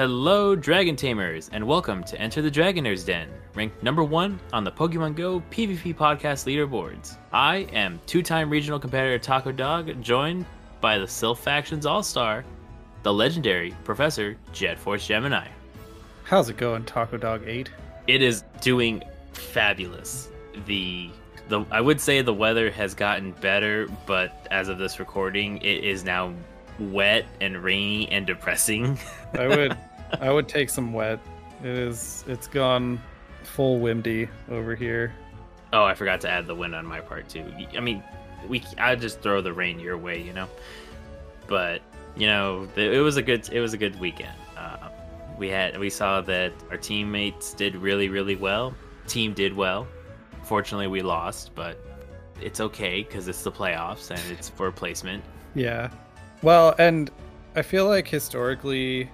Hello, Dragon Tamers, and welcome to Enter the Dragonair's Den, ranked number one on the Pokemon Go PvP podcast leaderboards. I am two time regional competitor Taco Dog, joined by the Silph Factions All Star, the legendary Professor Jet Force Gemini. How's it going, Taco Dog 8? It is doing fabulous. The the I would say the weather has gotten better, but as of this recording, it is now wet and rainy and depressing. I would I would take some wet. It is it's gone full windy over here. Oh, I forgot to add the wind on my part too. I mean, we I just throw the rain your way, you know. But you know, it was a good it was a good weekend. Uh, we had we saw that our teammates did really really well. Team did well. Fortunately, we lost, but it's okay because it's the playoffs and it's for placement. Yeah. Well, and I feel like historically,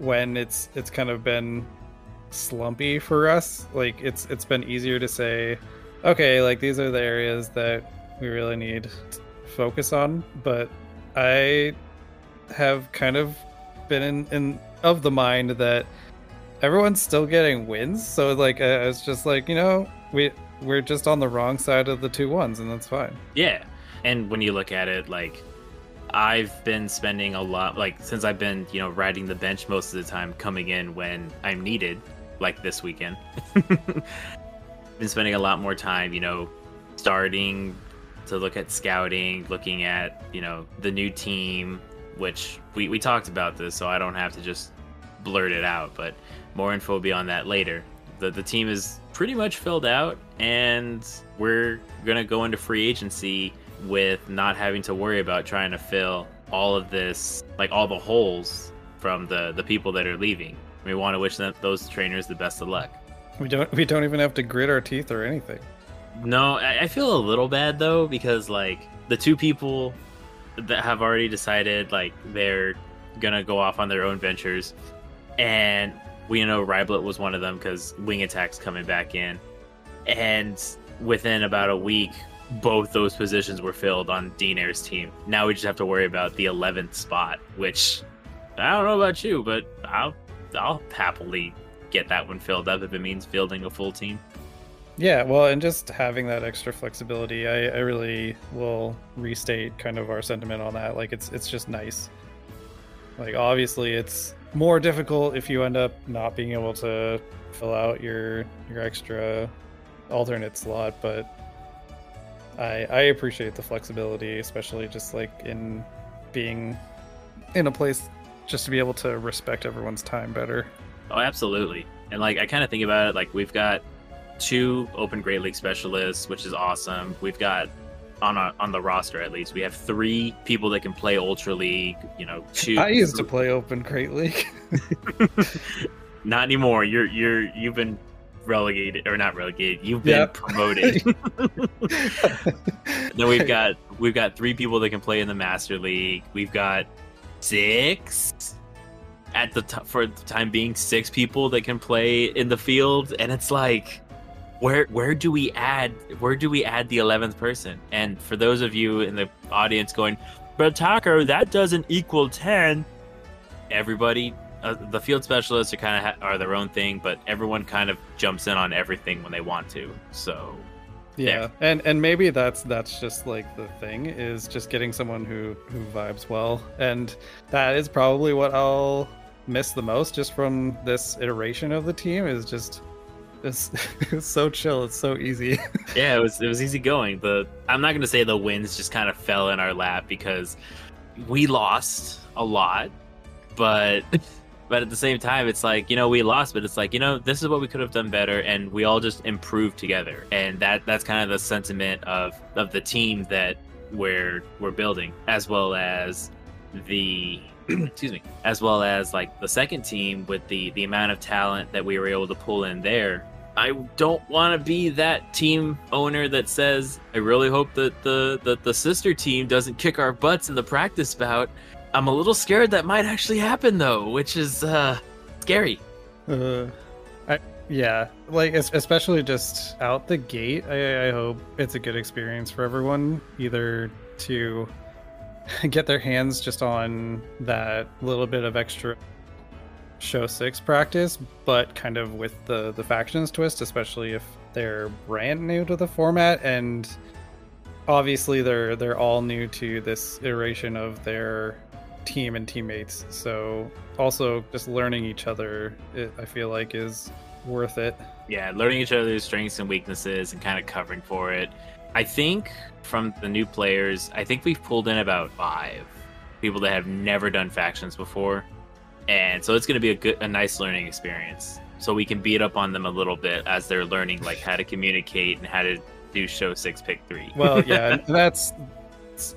when it's it's kind of been slumpy for us, like it's it's been easier to say, okay, like these are the areas that we really need to focus on. But I have kind of been in, in of the mind that everyone's still getting wins. So like it's just like you know we we're just on the wrong side of the two ones, and that's fine. Yeah, and when you look at it, like I've been spending a lot, like since I've been you know riding the bench most of the time, coming in when I'm needed, like this weekend. been spending a lot more time, you know, starting to look at scouting, looking at you know the new team, which we we talked about this, so I don't have to just blurt it out, but more info beyond that later. The the team is pretty much filled out, and we're gonna go into free agency with not having to worry about trying to fill all of this, like all the holes from the the people that are leaving. We want to wish them those trainers the best of luck. We don't we don't even have to grit our teeth or anything. No, I, I feel a little bad though because like the two people that have already decided like they're gonna go off on their own ventures, and we know Riblet was one of them because Wing Attack's coming back in, and within about a week, both those positions were filled on Dean Air's team. Now we just have to worry about the 11th spot, which I don't know about you, but I'll I'll happily get that one filled up if it means fielding a full team. Yeah, well, and just having that extra flexibility, I, I really will restate kind of our sentiment on that. Like, it's it's just nice. Like, obviously, it's more difficult if you end up not being able to fill out your your extra alternate slot, but I I appreciate the flexibility, especially just like in being in a place just to be able to respect everyone's time better. Oh, absolutely. And like I kind of think about it like we've got two open great league specialists, which is awesome. We've got on a, on the roster at least we have three people that can play ultra league. You know, two. I used to play open great league. Not anymore. You're you're you've been relegated or not relegated. You've been yep. promoted. then we've got we've got three people that can play in the master league. We've got six at the t- for the time being six people that can play in the field and it's like where where do we add where do we add the 11th person and for those of you in the audience going but taco that doesn't equal 10 everybody uh, the field specialists are kind of ha- are their own thing but everyone kind of jumps in on everything when they want to so yeah there. and and maybe that's that's just like the thing is just getting someone who who vibes well and that is probably what i'll miss the most just from this iteration of the team is just it's, it's so chill. It's so easy. yeah, it was it was easy going. The I'm not gonna say the wins just kind of fell in our lap because we lost a lot, but but at the same time, it's like you know we lost, but it's like you know this is what we could have done better, and we all just improved together, and that that's kind of the sentiment of of the team that we're we're building, as well as the excuse me, as well as like the second team with the the amount of talent that we were able to pull in there. I don't want to be that team owner that says, "I really hope that the that the sister team doesn't kick our butts in the practice bout." I'm a little scared that might actually happen though, which is uh scary. Uh, I, yeah, like especially just out the gate. I, I hope it's a good experience for everyone, either to get their hands just on that little bit of extra show six practice, but kind of with the the factions twist, especially if they're brand new to the format and obviously they're they're all new to this iteration of their team and teammates. So also just learning each other, it, I feel like is worth it. Yeah, learning each other's strengths and weaknesses and kind of covering for it. I think from the new players, I think we've pulled in about five people that have never done factions before, and so it's going to be a good, a nice learning experience. So we can beat up on them a little bit as they're learning like how to communicate and how to do show six pick three. Well, yeah, that's.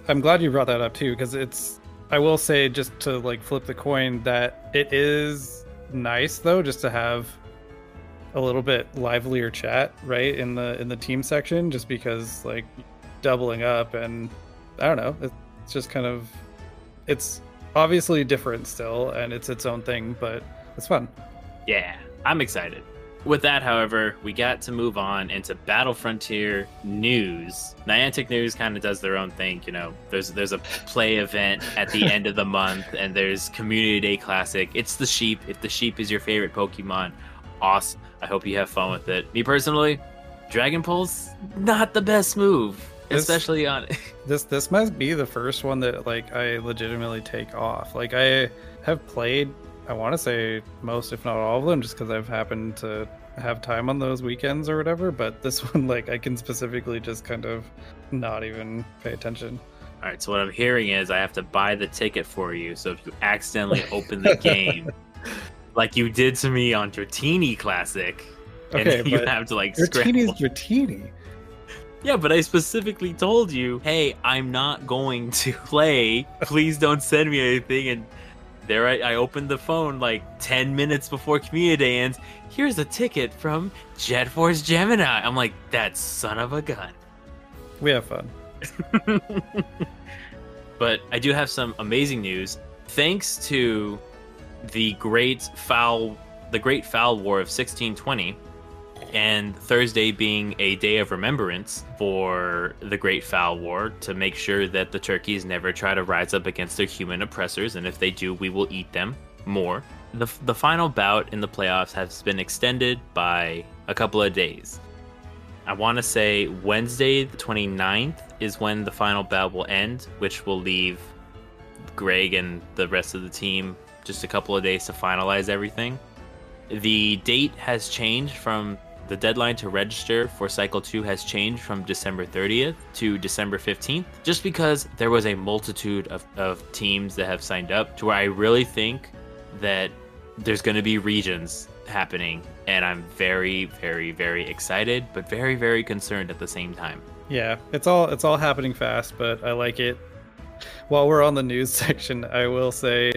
I'm glad you brought that up too because it's. I will say just to like flip the coin that it is nice though just to have a little bit livelier chat right in the in the team section just because like doubling up and I don't know it's just kind of it's obviously different still and it's its own thing but it's fun. Yeah, I'm excited. With that, however, we got to move on into Battle Frontier news. Niantic News kind of does their own thing, you know. There's there's a play event at the end of the month, and there's Community Day Classic. It's the sheep. If the sheep is your favorite Pokemon, awesome. I hope you have fun with it. Me personally, Dragon Pulse not the best move, This- especially on. This this must be the first one that like I legitimately take off. Like I have played, I want to say most, if not all of them, just because I've happened to have time on those weekends or whatever. But this one, like I can specifically just kind of not even pay attention. All right, so what I'm hearing is I have to buy the ticket for you. So if you accidentally open the game, like you did to me on Dratini Classic, Okay, and you have to like Dratini's scramble. Dratini. Yeah, but I specifically told you, hey, I'm not going to play. Please don't send me anything. And there I, I opened the phone like 10 minutes before Community Day ends. Here's a ticket from Jet Force Gemini. I'm like, that son of a gun. We have fun. but I do have some amazing news. Thanks to the great foul, the great foul war of 1620, and Thursday being a day of remembrance for the Great Foul War to make sure that the turkeys never try to rise up against their human oppressors, and if they do, we will eat them more. The, the final bout in the playoffs has been extended by a couple of days. I want to say Wednesday, the 29th, is when the final bout will end, which will leave Greg and the rest of the team just a couple of days to finalize everything. The date has changed from the deadline to register for Cycle 2 has changed from December 30th to December 15th, just because there was a multitude of, of teams that have signed up to where I really think that there's going to be regions happening. And I'm very, very, very excited, but very, very concerned at the same time. Yeah, it's all it's all happening fast, but I like it. While we're on the news section, I will say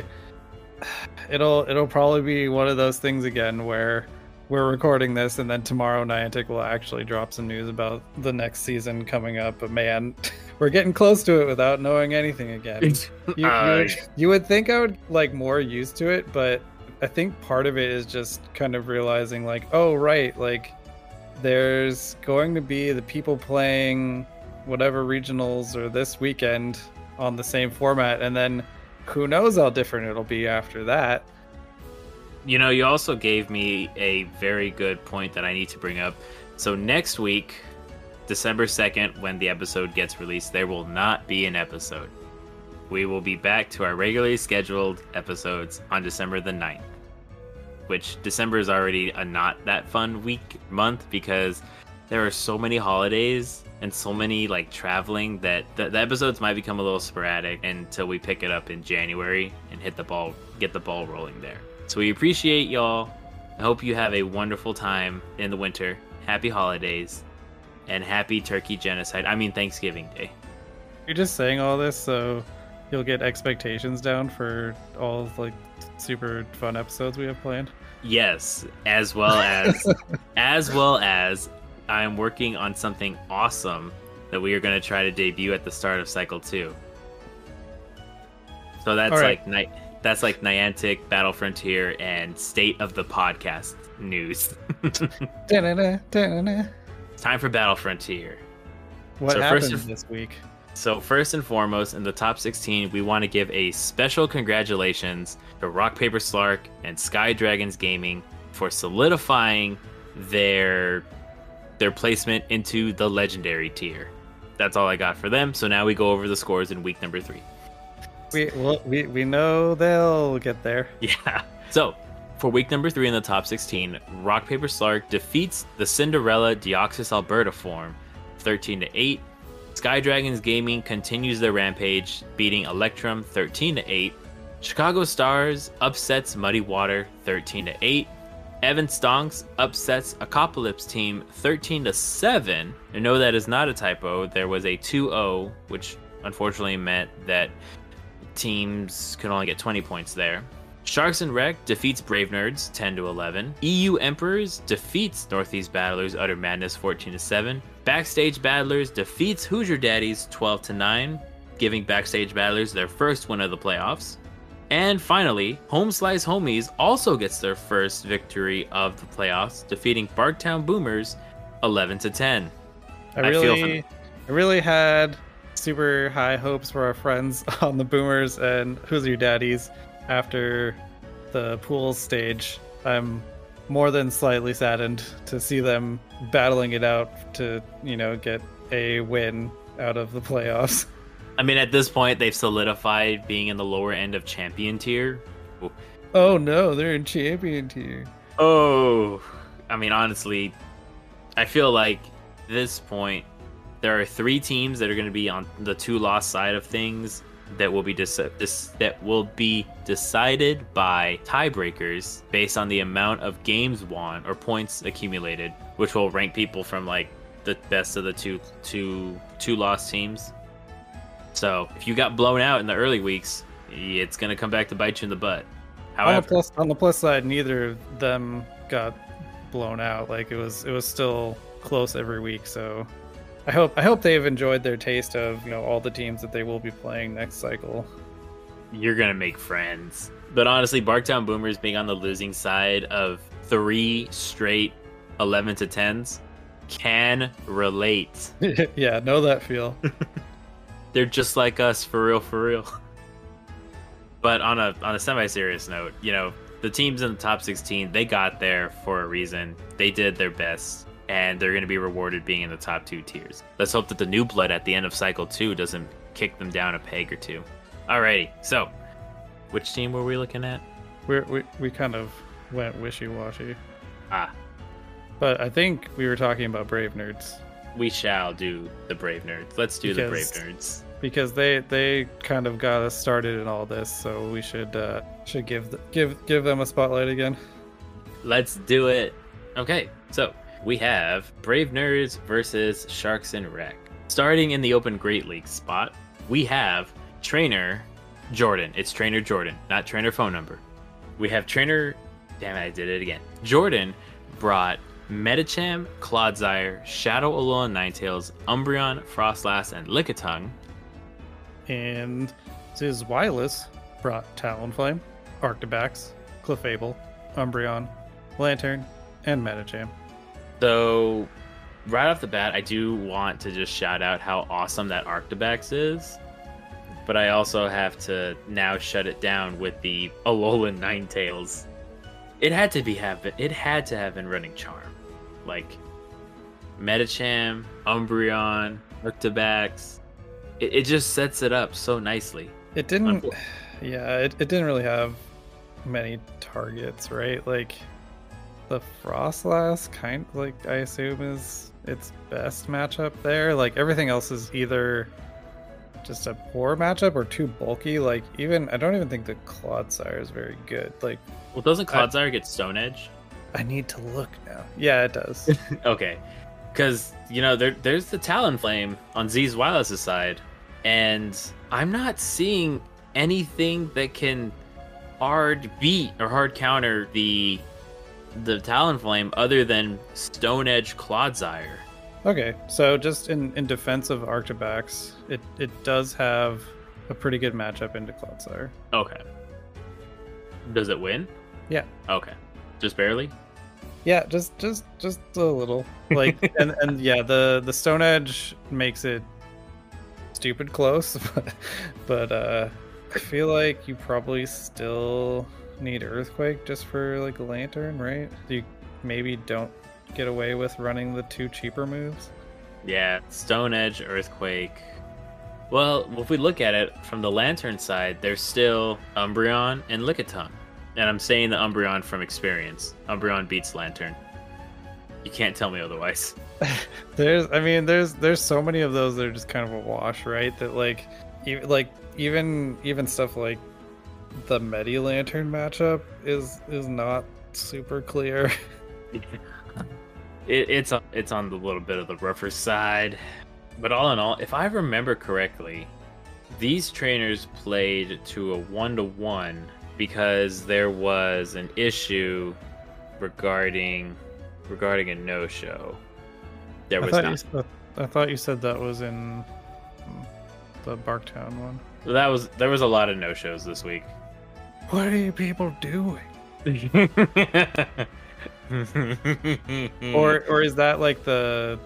it'll it'll probably be one of those things again where we're recording this and then tomorrow Niantic will actually drop some news about the next season coming up. But man, we're getting close to it without knowing anything again. You, you, Uh, would, you would think I would like more used to it, but I think part of it is just kind of realizing like, oh right, like there's going to be the people playing whatever regionals or this weekend on the same format, and then who knows how different it'll be after that. You know, you also gave me a very good point that I need to bring up. So next week, December 2nd, when the episode gets released, there will not be an episode. We will be back to our regularly scheduled episodes on December the 9th. Which December is already a not that fun week month because there are so many holidays and so many like traveling that the, the episodes might become a little sporadic until we pick it up in January and hit the ball get the ball rolling there. So we appreciate y'all. I hope you have a wonderful time in the winter. Happy holidays and happy turkey genocide. I mean Thanksgiving Day. You're just saying all this so you'll get expectations down for all like super fun episodes we have planned. Yes, as well as as well as I'm working on something awesome that we are going to try to debut at the start of cycle 2. So that's right. like Ni- that's like Niantic, Battle Frontier and state of the podcast news. Da-na-na. Time for Battle Frontier. What So happened this week? So, first and foremost, in the top 16, we want to give a special congratulations to Rock Paper Slark and Sky Dragons Gaming for solidifying their their placement into the legendary tier. That's all I got for them. So now we go over the scores in week number three. We well, we we know they'll get there. Yeah. So for week number three in the top 16, Rock Paper Slark defeats the Cinderella Deoxys Alberta form 13 to 8. Sky Dragons Gaming continues their rampage, beating Electrum 13 to 8. Chicago Stars upsets Muddy Water 13 to 8. Evan Stonks upsets Apocalypse team 13 to 7. And no, that is not a typo. There was a 2-0, which unfortunately meant that teams could only get 20 points there. Sharks and Wreck defeats Brave Nerds 10 to 11. EU Emperors defeats Northeast Battlers Utter Madness 14 to 7. Backstage Battlers defeats Hoosier Daddies 12 to 9, giving Backstage Battlers their first win of the playoffs. And finally, Home Slice Homies also gets their first victory of the playoffs, defeating Barktown Boomers 11 to 10. I really, I really had super high hopes for our friends on the Boomers and Hoosier Daddies after the pool stage. I'm more than slightly saddened to see them battling it out to, you know, get a win out of the playoffs. I mean, at this point, they've solidified being in the lower end of champion tier. Oh no, they're in champion tier. Oh, I mean, honestly, I feel like this point, there are three teams that are going to be on the two loss side of things that will be that will be decided by tiebreakers based on the amount of games won or points accumulated, which will rank people from like the best of the two two two lost teams so if you got blown out in the early weeks, it's gonna come back to bite you in the butt. However, on the plus on the plus side, neither of them got blown out. Like it was it was still close every week. So I hope I hope they've enjoyed their taste of you know all the teams that they will be playing next cycle. You're gonna make friends. But honestly, Barktown Boomers being on the losing side of three straight 11 to 10s can relate. yeah, know that feel. they're just like us for real, for real. But on a on a semi-serious note, you know, the teams in the top 16, they got there for a reason. They did their best, and they're going to be rewarded being in the top two tiers. Let's hope that the new blood at the end of cycle two doesn't kick them down a peg or two. Alrighty, so which team were we looking at? We're, we we kind of went wishy-washy. Ah, but I think we were talking about Brave Nerds. We shall do the Brave Nerds. Let's do because, the Brave Nerds because they they kind of got us started in all this, so we should uh, should give the, give give them a spotlight again. Let's do it. Okay, so we have Brave Nerds versus Sharks and Wreck. Starting in the Open Great League spot, we have Trainer Jordan. It's Trainer Jordan, not Trainer phone number. We have Trainer. Damn it, I did it again. Jordan brought Medicham, Clodsire, Shadow Alolan Ninetales, Umbreon, Froslass, and Lickitung and Z's Wireless brought Talonflame, Arctibax, Clefable, Umbreon, Lanturn, and Medicham. So, right off the bat, I do want to just shout out how awesome that Arctibax is. But I also have to now shut it down with the Alolan Ninetales. It had to be have it had to have been running Charm, like Medicham, Umbreon, Arctibax, it, it just sets it up so nicely. It didn't. Yeah, it, it didn't really have many targets, right? Like the Froslass kind like I assume is its best matchup there. Like everything else is either just a poor matchup or too bulky. Like even I don't even think the Clodsire is very good. Like Well doesn't Clodsire I, get Stone Edge? I need to look now. Yeah, it does. okay because you know there, there's the Talonflame on Z's Wireless side, and I'm not seeing anything that can hard beat or hard counter the the Talonflame other than Stone Edge Clodsire. Okay, so just in in defense of Arctibax, it it does have a pretty good matchup into Clodsire. Okay. Does it win? Yeah. Okay. Just barely? Yeah, just just just a little. Like and and yeah, the the Stone Edge makes it stupid close, but, but uh, I feel like you probably still need Earthquake just for like a Lanturn, right? You maybe don't get away with running the two cheaper moves. Yeah, Stone Edge, Earthquake. Well, if we look at it from the Lanturn side, there's still Umbreon and Lickitung. And I'm saying the Umbreon from experience. Umbreon beats Lanturn. You can't tell me otherwise. there's, I mean, there's there's so many of those that are just kind of a wash, right? That like, even like even even stuff like the Medi Lanturn matchup is is not super clear. it, it's it's on the little bit of the rougher side, but all in all, if I remember correctly, these trainers played to a one to one because there was an issue regarding regarding a no show. There was I not. You, I thought you said that was in the Barktown one. That was there was a lot of no shows this week. What are you people doing? or or is that like the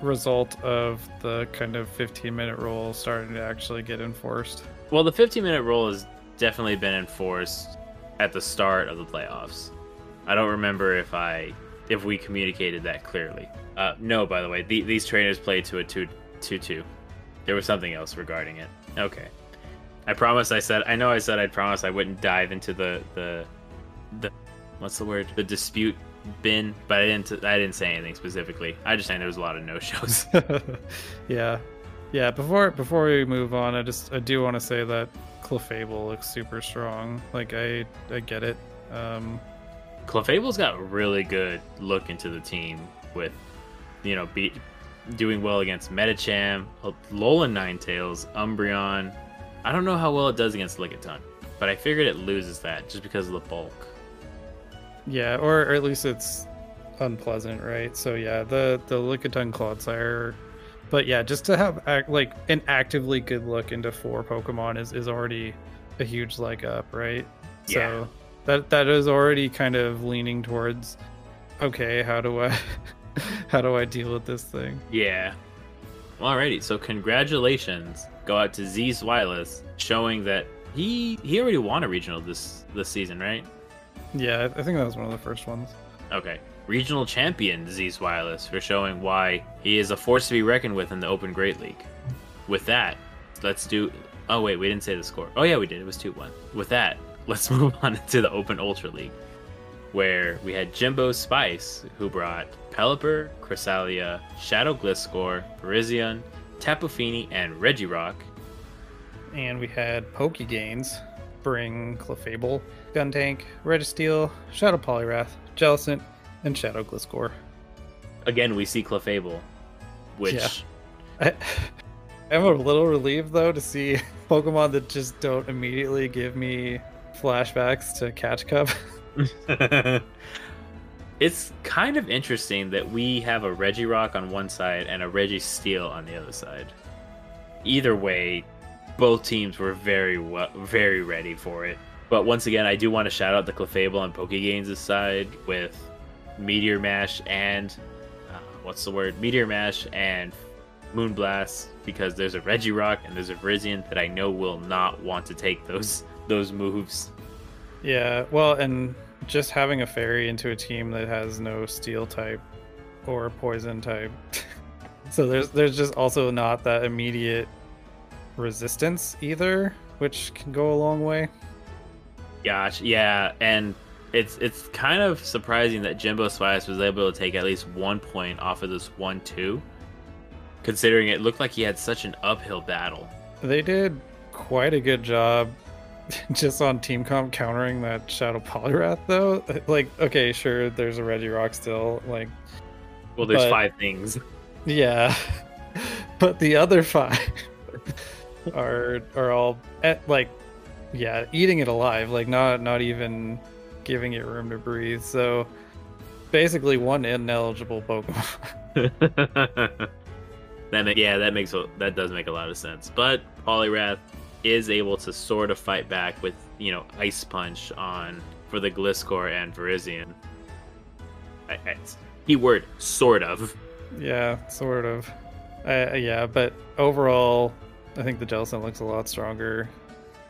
result of the kind of 15 minute rule starting to actually get enforced? Well, the 15 minute rule has definitely been enforced at the start of the playoffs. I don't remember if I if we communicated that clearly. Uh, no, by the way, the, these trainers played to a 2 2 2. There was something else regarding it. Okay. I promise I said I know I said I'd promise I wouldn't dive into the the the what's the word? The dispute bin, but I didn't I didn't say anything specifically. I just saying there was a lot of no shows. yeah. Yeah, before before we move on, I just I do want to say that Clefable looks super strong. Like I I get it. Um Clefable's got a really good look into the team with you know, be doing well against Medicham, Alolan Ninetales, Umbreon, I don't know how well it does against Lickitung, but I figured it loses that just because of the bulk. Yeah, or, or at least it's unpleasant, right? So yeah, the the Lickitung Clodsire, but yeah, just to have act, like an actively good look into four Pokemon is is already a huge leg up, right? Yeah. So that that is already kind of leaning towards okay, how do I how do I deal with this thing? Yeah. Alrighty, so congratulations go out to Z Wireless, showing that he he already won a regional this this season, right? Yeah, I think that was one of the first ones. Okay. Regional champion Z Wireless for showing why he is a force to be reckoned with in the Open Great League. With that, let's do. Oh wait, we didn't say the score. Oh yeah, we did. It was two one. With that, let's move on to the Open Ultra League, where we had Jimbo Spice, who brought Pelipper, Cresselia, Shadow Gliscor, Virizion, Tapu Fini, and Regirock. And we had Pokegains bring Clefable, Guntank, Registeel, Shadow Poliwrath, Jellicent, and Shadow Gliscor. Again, we see Clefable, which. Yeah. I, I'm a little relieved though to see Pokemon that just don't immediately give me flashbacks to Catch Cup. it's kind of interesting that we have a Regirock on one side and a Registeel on the other side. Either way, both teams were very well, very ready for it. But once again, I do want to shout out the Clefable on Pokegains' side with Meteor Mash and uh, what's the word? Meteor Mash and Moonblast because there's a Regirock and there's a Virizion that I know will not want to take those those moves. Yeah, well, and just having a fairy into a team that has no steel type or poison type. so there's there's just also not that immediate resistance either, which can go a long way. Gosh, yeah, and it's it's kind of surprising that Jimbo Spice was able to take at least one point off of this one two, considering it looked like he had such an uphill battle. They did quite a good job just on team comp countering that Shadow Poliwrath though. Uh, like, okay, sure, there's a Regirock still. Like, well, there's but, five things. Yeah, but the other five are are all at, like, yeah, eating it alive. Like, not not even giving it room to breathe. So, basically, one ineligible Pokemon. that yeah, that makes that does make a lot of sense. But Poliwrath is able to sort of fight back with you know ice punch on for the Gliscor and Virizion. keyword sort of. Yeah, sort of. Uh, yeah, but overall, I think the Jellicent looks a lot stronger.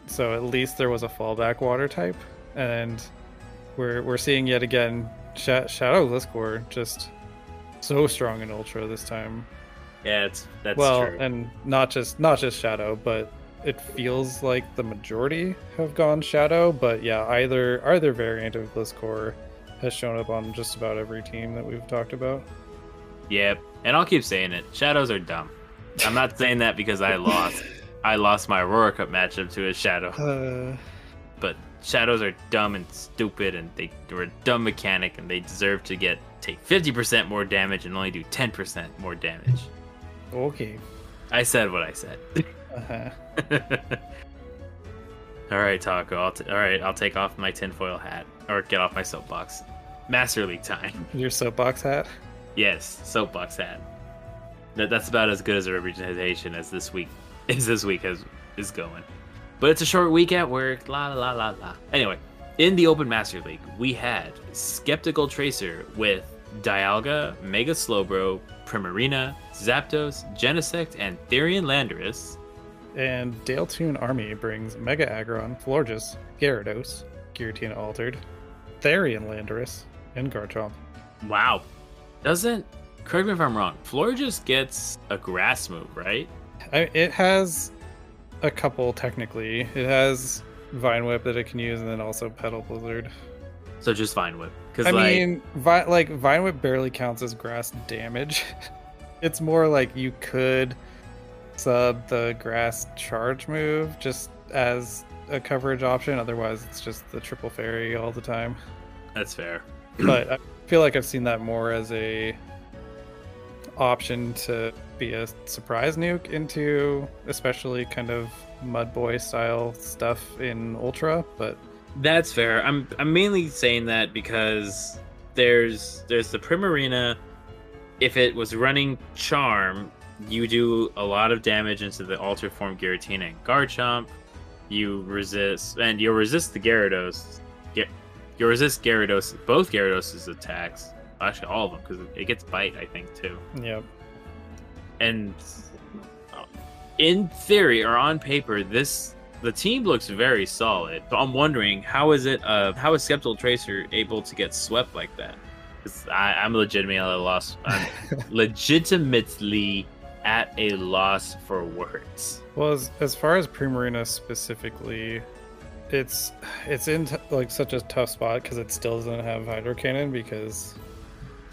So at least there was a fallback water type, and we're we're seeing yet again Sh- Shadow Gliscor just so strong in Ultra this time. Yeah, it's that's well, true. and not just not just Shadow, but it feels like the majority have gone Shadow. But yeah, either either variant of Gliscor has shown up on just about every team that we've talked about. Yep, and I'll keep saying it. Shadows are dumb. I'm not saying that because I lost. I lost my Aurora Cup matchup to a Shadow, Uh, but Shadows are dumb and stupid, and they, they're a dumb mechanic, and they deserve to get take 50% more damage and only do 10% more damage. okay. I said what I said. Uh-huh. all right, Taco. I'll t- all right, I'll take off my tinfoil hat or get off my soapbox. Master League time. Your soapbox hat. Yes, soapbox hat. That, that's about as good as a representation as this week is this week has is going. But it's a short week at work. La la la la. Anyway, in the Open Master League, we had Skeptical Tracer with Dialga, Mega Slowbro, Primarina, Zapdos, Genesect, and Therian Landorus. And Daletoon Army brings Mega Aggron, Florges, Gyarados, Giratina Altered, Therian Landorus, and Garchomp. Wow. Doesn't correct me if I'm wrong. Florges gets a grass move, right? I, it has a couple technically. It has Vine Whip that it can use, and then also Petal Blizzard. So just Vine Whip. Because I like, mean, Vi- like Vine Whip barely counts as grass damage. it's more like you could sub the grass charge move just as a coverage option. Otherwise, it's just the triple fairy all the time. that's fair. but I feel like I've seen that more as a option to be a surprise nuke into especially kind of mud boy style stuff in ultra but That's fair. I'm I'm mainly saying that because there's there's the Primarina. If it was running Charm, you do a lot of damage into the Alter Form Giratina and Garchomp. You resist, and you'll resist the Gyarados. Get you resist Gyarados, both Gyarados' attacks. Actually, all of them because it gets bite, I think too. Yep. And uh, in theory or on paper, this the team looks very solid. But I'm wondering how is it? Uh, how is Skeptical Tracer able to get swept like that? Because I'm legitimately loss. I'm legitimately at a loss for words. well as, as far as primarina specifically it's it's in t- like such a tough spot because it still doesn't have hydro cannon because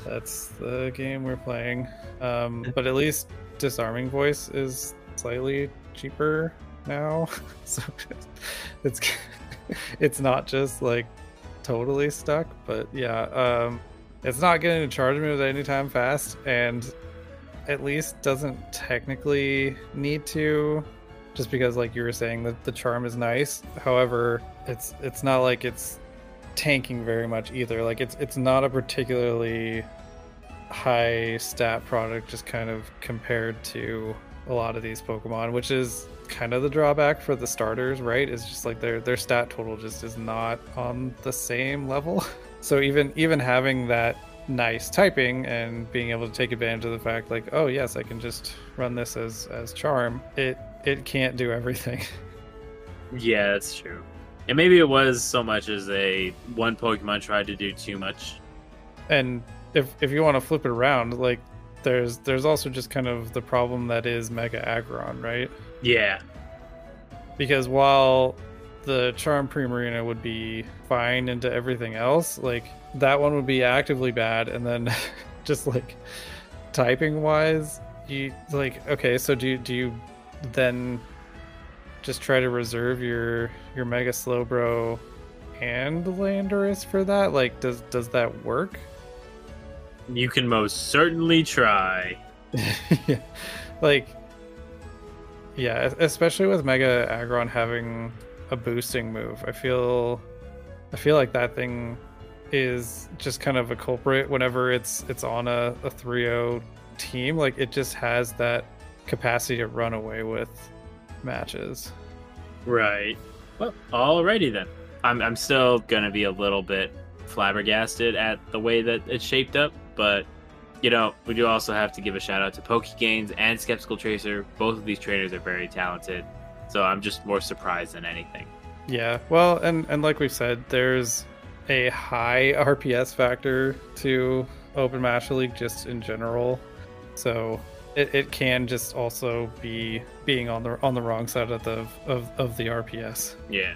that's the game we're playing. Um but at least disarming voice is slightly cheaper now. So it's it's not just like totally stuck but yeah um it's not getting a charge moves anytime fast and at least doesn't technically need to just because like you were saying that the charm is nice. However it's it's not like it's tanking very much either. Like it's it's not a particularly high stat product just kind of compared to a lot of these pokemon which is kind of the drawback for the starters right? Is just like their their stat total just is not on the same level. So even even having that nice typing and being able to take advantage of the fact like oh yes i can just run this as as charm it it can't do everything Yeah, that's true. And maybe it was so much as a one Pokemon tried to do too much. and if if you want to flip it around like there's there's also just kind of the problem that is mega aggron right Yeah, because while the charm primarina would be fine into everything else like that one would be actively bad and then just like typing wise you like okay so do you do you then just try to reserve your your mega slowbro and landorus for that like does does that work you can most certainly try. yeah. Like, yeah, especially with Mega Aggron having a boosting move, I feel, I feel like that thing is just kind of a culprit whenever it's it's on a, a 3-0 team. Like, it just has that capacity to run away with matches. Right. Well, alrighty then. I'm I'm still gonna be a little bit flabbergasted at the way that it's shaped up, but you know, we do also have to give a shout out to Pokegains and Skeptical Tracer. Both of these trainers are very talented. So I'm just more surprised than anything. Yeah, well, and and like we've said, there's a high RPS factor to Open Master League just in general. So it, it can just also be being on the on the wrong side of the of, of the RPS. Yeah.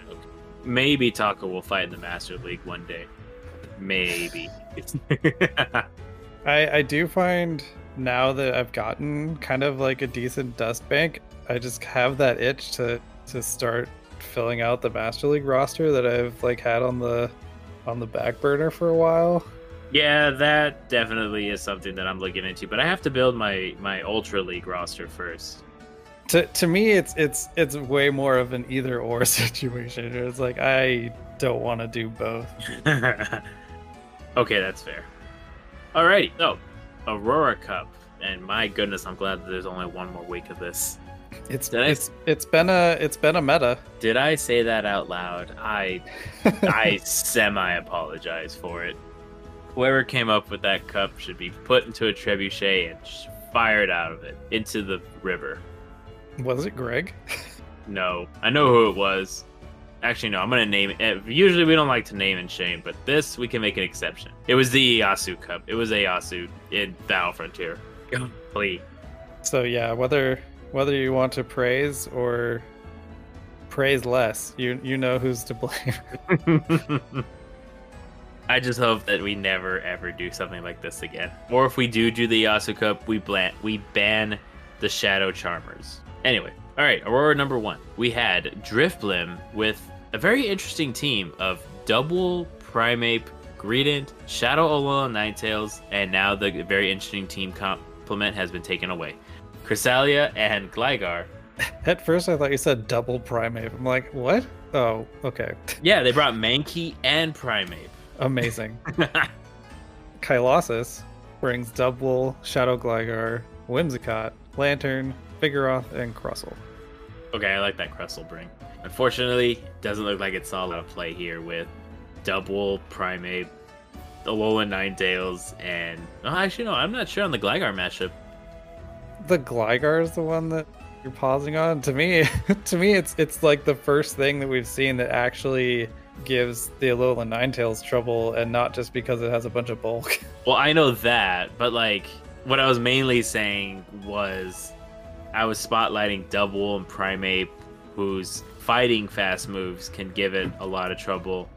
Maybe Taco will fight in the Master League one day. Maybe. I I do find now that I've gotten kind of like a decent dust bank, I just have that itch to to start filling out the Master League roster that I've like had on the on the back burner for a while. Yeah, that definitely is something that I'm looking into, but I have to build my my Ultra League roster first. To to me it's it's it's way more of an either or situation. It's like I don't want to do both. okay, that's fair. Alrighty, so Aurora Cup, and my goodness, I'm glad that there's only one more week of this. It's Did it's I, it's been a it's been a meta. Did I say that out loud? I I semi apologize for it. Whoever came up with that cup should be put into a trebuchet and fired out of it into the river. Was it Greg? no, I know who it was. Actually, no, I'm gonna name it. Usually, we don't like to name and shame, but this we can make an exception. It was the Ieyasu Cup. It was Ieyasu in Battle Frontier. Please. So yeah, whether whether you want to praise or praise less, you you know who's to blame. I just hope that we never ever do something like this again. Or if we do do the Ieyasu Cup, we ban we ban the Shadow Charmers. Anyway, all right, Aurora number one. We had Drifblim with a very interesting team of double Primeape, Greedent, Shadow Alola Ninetales, and now the very interesting team complement has been taken away. Cresselia and Gligar. At first, I thought you said double Primeape. I'm like, what? Oh, okay. Yeah, they brought Mankey and Primeape. Amazing. Kylosis brings double Shadow Gligar, Whimsicott, Lanturn, Vigoroth, and Crustle. Okay, I like that Crustle bring. Unfortunately, doesn't look like it's all out of play here with double Primeape, Alola Ninetales, and oh, actually no, I'm not sure on the Gligar matchup the Gligar is the one that you're pausing on. To me, to me, it's it's like the first thing that we've seen that actually gives the Alola Ninetales trouble, and not just because it has a bunch of bulk. Well, I know that, but like what I was mainly saying was I was spotlighting Double and Primeape, whose fighting fast moves can give it a lot of trouble.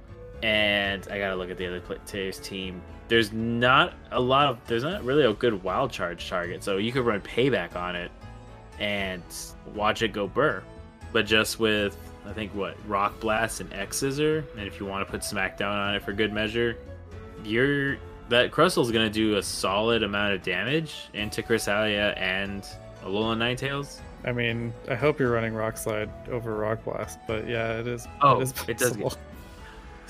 And I gotta look at the other players' team there's not a lot of there's not really a good wild charge target, so you could run payback on it and watch it go burr. But just with I think what Rock Blast and X Scissor, and if you want to put Smackdown on it for good measure, you're that Crustle's gonna do a solid amount of damage into Cresselia and Alola Ninetales. I mean, I hope you're running Rock Slide over Rock Blast, but yeah, it is. Oh, it, is it does. Get,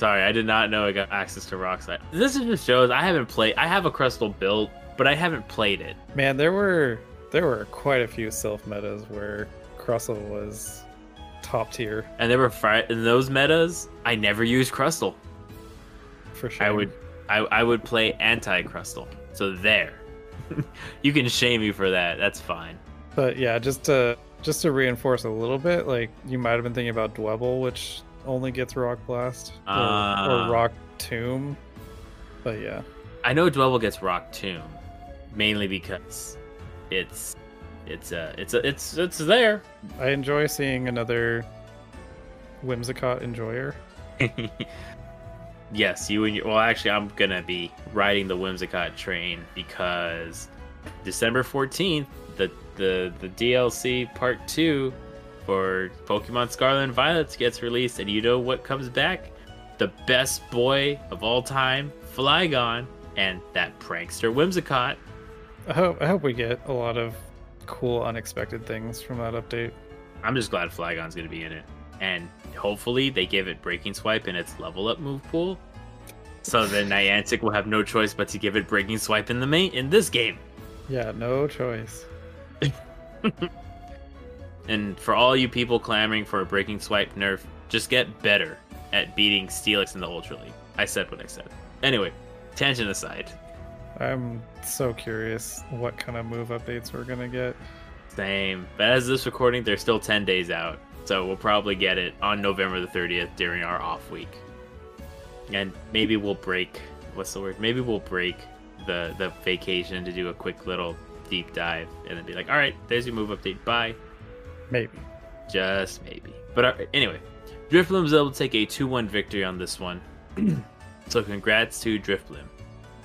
Sorry, I did not know I got access to Rockslide. This is just shows I haven't played. I have a Crustle built, but I haven't played it. Man, there were there were quite a few Silph metas where Crustle was top tier. And there were fri- in those metas. I never used Crustle. For sure, I would I, I would play anti Crustle. So there, you can shame me for that. That's fine. But yeah, just to just to reinforce a little bit, like you might have been thinking about Dwebble, which only gets Rock Blast or, uh, or Rock Tomb. But yeah. I know Dwebble gets Rock Tomb, mainly because it's it's uh it's a, it's it's there. I enjoy seeing another Whimsicott enjoyer. yes, you and your well actually I'm gonna be riding the Whimsicott train because December 14th, the the the DLC part two for Pokemon Scarlet and Violet gets released, and you know what comes back? The best boy of all time, Flygon, and that prankster Whimsicott. I hope I hope we get a lot of cool, unexpected things from that update. I'm just glad Flygon's gonna be in it, and hopefully they give it Breaking Swipe in its level up move pool, so then Niantic will have no choice but to give it Breaking Swipe in the main in this game. Yeah, no choice. And for all you people clamoring for a breaking swipe nerf, just get better at beating Steelix in the Ultra League. I said what I said. Anyway, tangent aside. I'm so curious what kind of move updates we're gonna get. Same. But as this recording, they're still 10 days out. So we'll probably get it on November the 30th during our off week. And maybe we'll break what's the word? Maybe we'll break the the vacation to do a quick little deep dive and then be like, "All right, there's your move update. Bye." Maybe. Just maybe. But uh, anyway, Drifblim was able to take a 2-1 victory on this one. so congrats to Drifblim.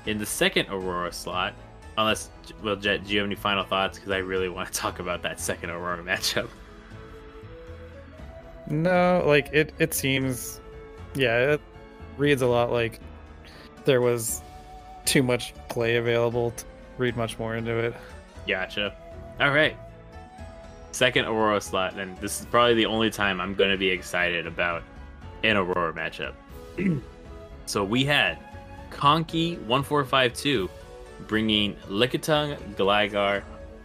In the second Aurora slot, unless well, Jet, do you have any final thoughts? Because I really want to talk about that second Aurora matchup. No, like it. It seems, yeah, it reads a lot like there was too much play available to read much more into it. Gotcha. All right. Second Aurora slot, and this is probably the only time I'm going to be excited about an Aurora matchup. so we had Conky 1452 bringing Lickitung, Gligar,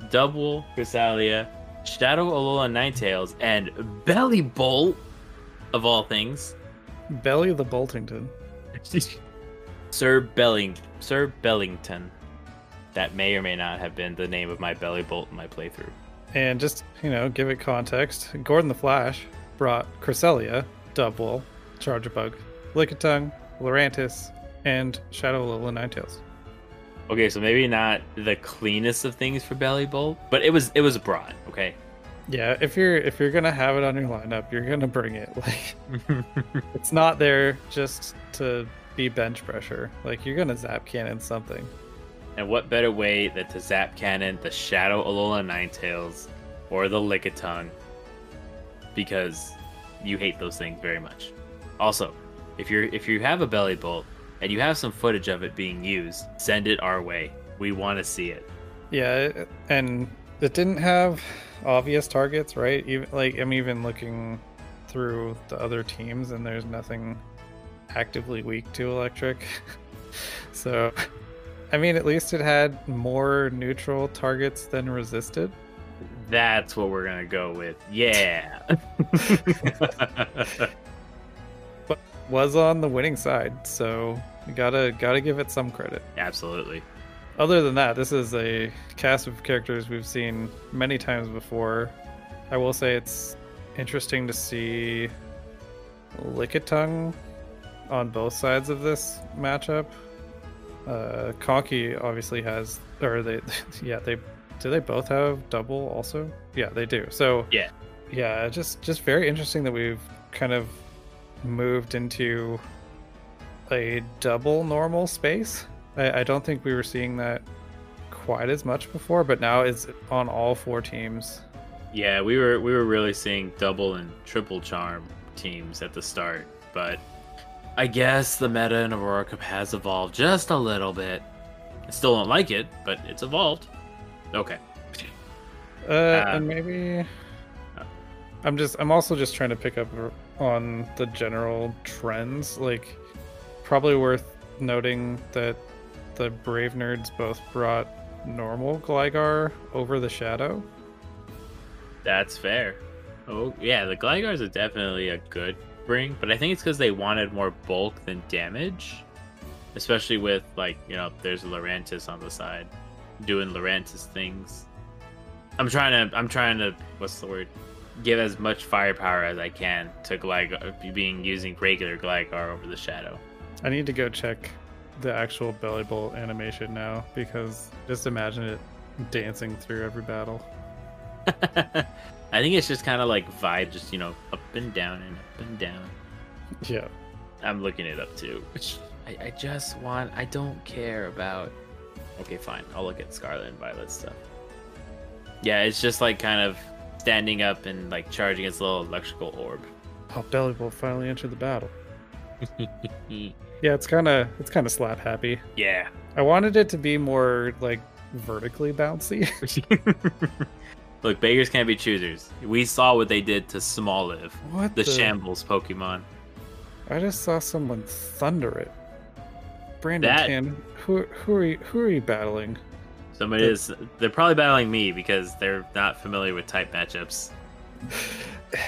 Double Cresselia, Shadow Alola Ninetales, and Bellibolt, of all things. Belly of the Boltington. Sir Belling Sir Bellington. That may or may not have been the name of my Bellibolt in my playthrough. And just, you know, give it context. Gordon the Flash brought Cresselia, Double, Charjabug, Lickitung, Lurantis, and Shadow Alola Ninetales. Okay, so maybe not the cleanest of things for Bellibolt, but it was it was broad. Okay. Yeah, if you're if you're gonna have it on your lineup, you're gonna bring it. Like, it's not there just to be bench pressure. Like, you're gonna zap cannon something. And what better way than to zap cannon the Shadow Alola Ninetales or the Lickitung? Because you hate those things very much. Also, if you're if you have a Bellibolt and you have some footage of it being used, send it our way. We want to see it. Yeah, and it didn't have obvious targets, right? Even like I'm even looking through the other teams, and there's nothing actively weak to electric. so, I mean, at least it had more neutral targets than resisted. That's what we're gonna go with. Yeah. but was on the winning side, so gotta gotta give it some credit. Absolutely. Other than that, this is a cast of characters we've seen many times before. I will say it's interesting to see Lickitung on both sides of this matchup. Uh, Conky obviously has, or they, yeah, they do they both have double also? Yeah, they do. So yeah, yeah, just just very interesting that we've kind of moved into a double normal space. I, I don't think we were seeing that quite as much before, but now it's on all four teams. Yeah, we were we were really seeing double and triple charm teams at the start, but I guess the meta in Aurora Cup has evolved just a little bit. I still don't like it, but it's evolved. Okay. Uh, uh and maybe I'm just I'm also just trying to pick up on the general trends. Like, probably worth noting that the Brave Nerds both brought normal Gligar over the Shadow. That's fair. Oh yeah, the Gligars are definitely a good bring, but I think it's because they wanted more bulk than damage, especially with like you know there's Lurantis on the side doing Lurantis things. I'm trying to I'm trying to what's the word give as much firepower as I can to Gligar being using regular Gligar over the Shadow. I need to go check the actual Bellibolt animation now because just imagine it dancing through every battle. I think it's just kind of like vibe, just you know, up and down and up and down. Yeah, I'm looking it up too. I, I just want. I don't care about. Okay, fine. I'll look at Scarlet and Violet stuff. Yeah, it's just like kind of standing up and like charging its little electrical orb. Oh, Bellibolt finally entered the battle. Yeah, it's kind of it's kind of slap happy. Yeah. I wanted it to be more like vertically bouncy. Look, beggars can't be choosers. We saw what they did to Smoliv, what the, the shambles Pokemon. I just saw someone thunder it. Brandon that... Tan, who who are you, who are you battling? Somebody the... is. They're probably battling me because they're not familiar with type matchups.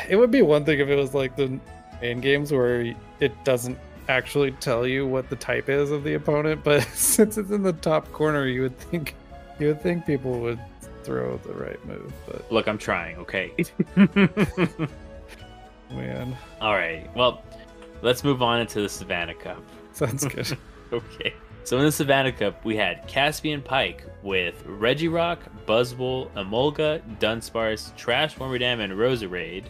It would be one thing if it was like the main games where it doesn't actually tell you what the type is of the opponent, but since it's in the top corner, you would think you would think people would throw the right move. But Look, I'm trying, okay? man, All right. Well, let's move on into the Savannah Cup. sounds good. Okay. So in the Savannah Cup, we had Caspian Pike with Regirock, Buzzwole, Emolga, Dunsparce, Trash Wormadam, and Roserade.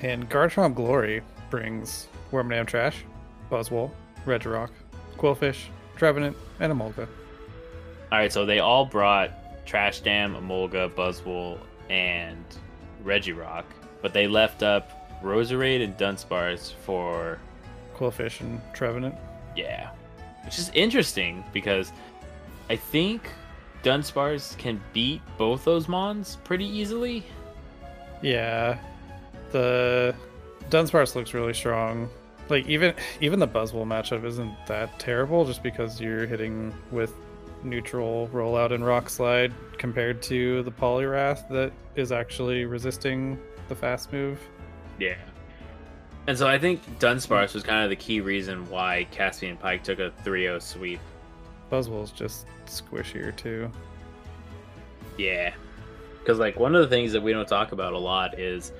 and Garchomp Glory brings Wormadam Trash, Buzzwole, Regirock, Qwilfish, Trevenant, and Emolga. All right, so they all brought Trash Dam, Emolga, Buzzwole, and Regirock, but they left up Roserade and Dunsparce for Qwilfish and Trevenant. yeah, which is interesting because I think Dunsparce can beat both those mons pretty easily. Yeah, the Dunsparce looks really strong. Like even even the Buzzwole matchup isn't that terrible, just because you're hitting with neutral rollout and rock slide compared to the Poliwrath that is actually resisting the fast move. Yeah. And so I think Dunsparce was kind of the key reason why Caspian Pike took a 3-0 sweep. Buzzwole's just squishier too. Yeah. Because, like, one of the things that we don't talk about a lot is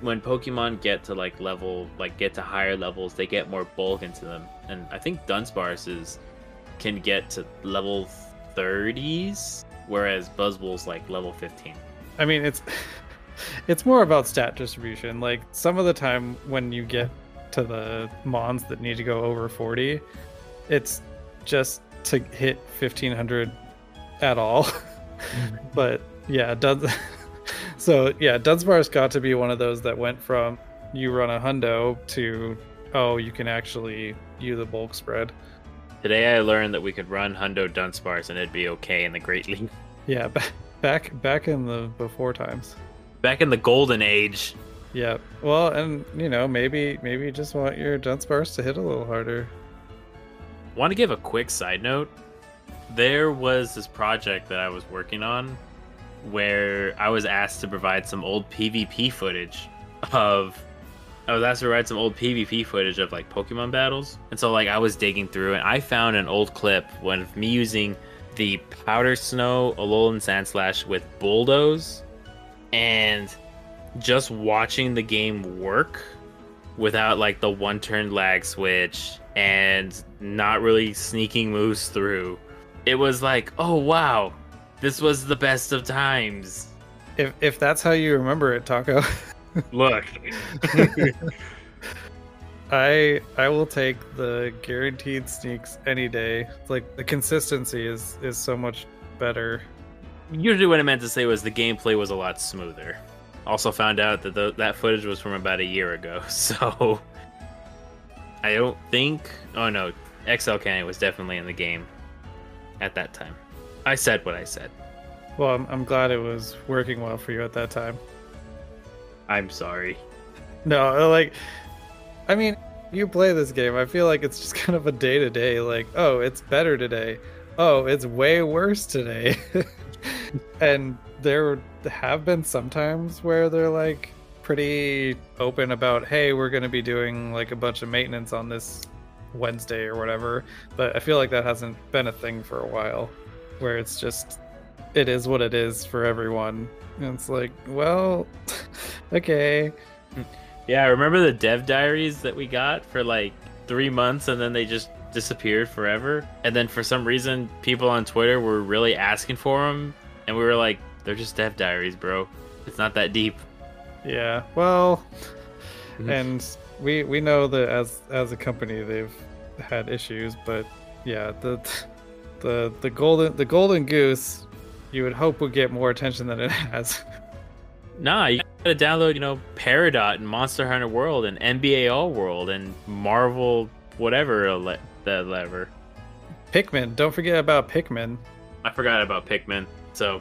when Pokemon get to, like, level, like, get to higher levels, they get more bulk into them. And I think Dunsparce is, can get to level 30s, whereas Buzzwole's, like, level 15. I mean, it's it's more about stat distribution. Like some of the time when you get to the mons that need to go over 40, it's just to hit 1500 at all. Mm-hmm. but yeah, Duns So yeah, Dunsparce got to be one of those that went from you run a hundo to oh, you can actually use the bulk spread. Today I learned that we could run Hundo Dunsparce and it'd be okay in the Great League. Yeah, ba- back back in the before times. Back in the Golden Age, Yeah. Well, and you know, maybe maybe you just want your Dunsparce to hit a little harder. Want to give a quick side note? There was this project that I was working on where I was asked to provide some old PvP footage of. I was asked to provide some old PvP footage of like Pokemon battles. And so, like, I was digging through and I found an old clip when me using the Powder Snow Alolan Sandslash with Bulldoze and just watching the game work without like the one turn lag switch and not really sneaking moves through. It was like, oh wow, this was the best of times. If if that's how you remember it, Taco, Look, I I will take the guaranteed sneaks any day. It's like the consistency is is so much better. usually what I meant to say was the gameplay was a lot smoother. Also found out that the, that footage was from about a year ago, so I don't think. Oh no, XL Canyon was definitely in the game at that time. I said what I said. Well, I'm, I'm glad it was working well for you at that time. I'm sorry. No, like, I mean, you play this game. I feel like it's just kind of a day to day. Like, oh, it's better today. Oh, it's way worse today. and there have been some times where they're like pretty open about, hey, we're going to be doing like a bunch of maintenance on this Wednesday or whatever. But I feel like that hasn't been a thing for a while, where it's just it is what it is for everyone. And it's like, well, okay. Yeah, I remember the dev diaries that we got for like three months and then they just disappeared forever. And then for some reason, people on Twitter were really asking for them. And we were like, they're just dev diaries, bro. It's not that deep. Yeah. Well, Mhm. and we we know that as as a company they've had issues, but yeah, the the the golden the golden goose you would hope would get more attention than it has. Nah, you gotta download, you know, Peridot and Monster Hunter World and NBA All World and Marvel whatever the lever. Pikmin, don't forget about Pikmin. I forgot about Pikmin. So,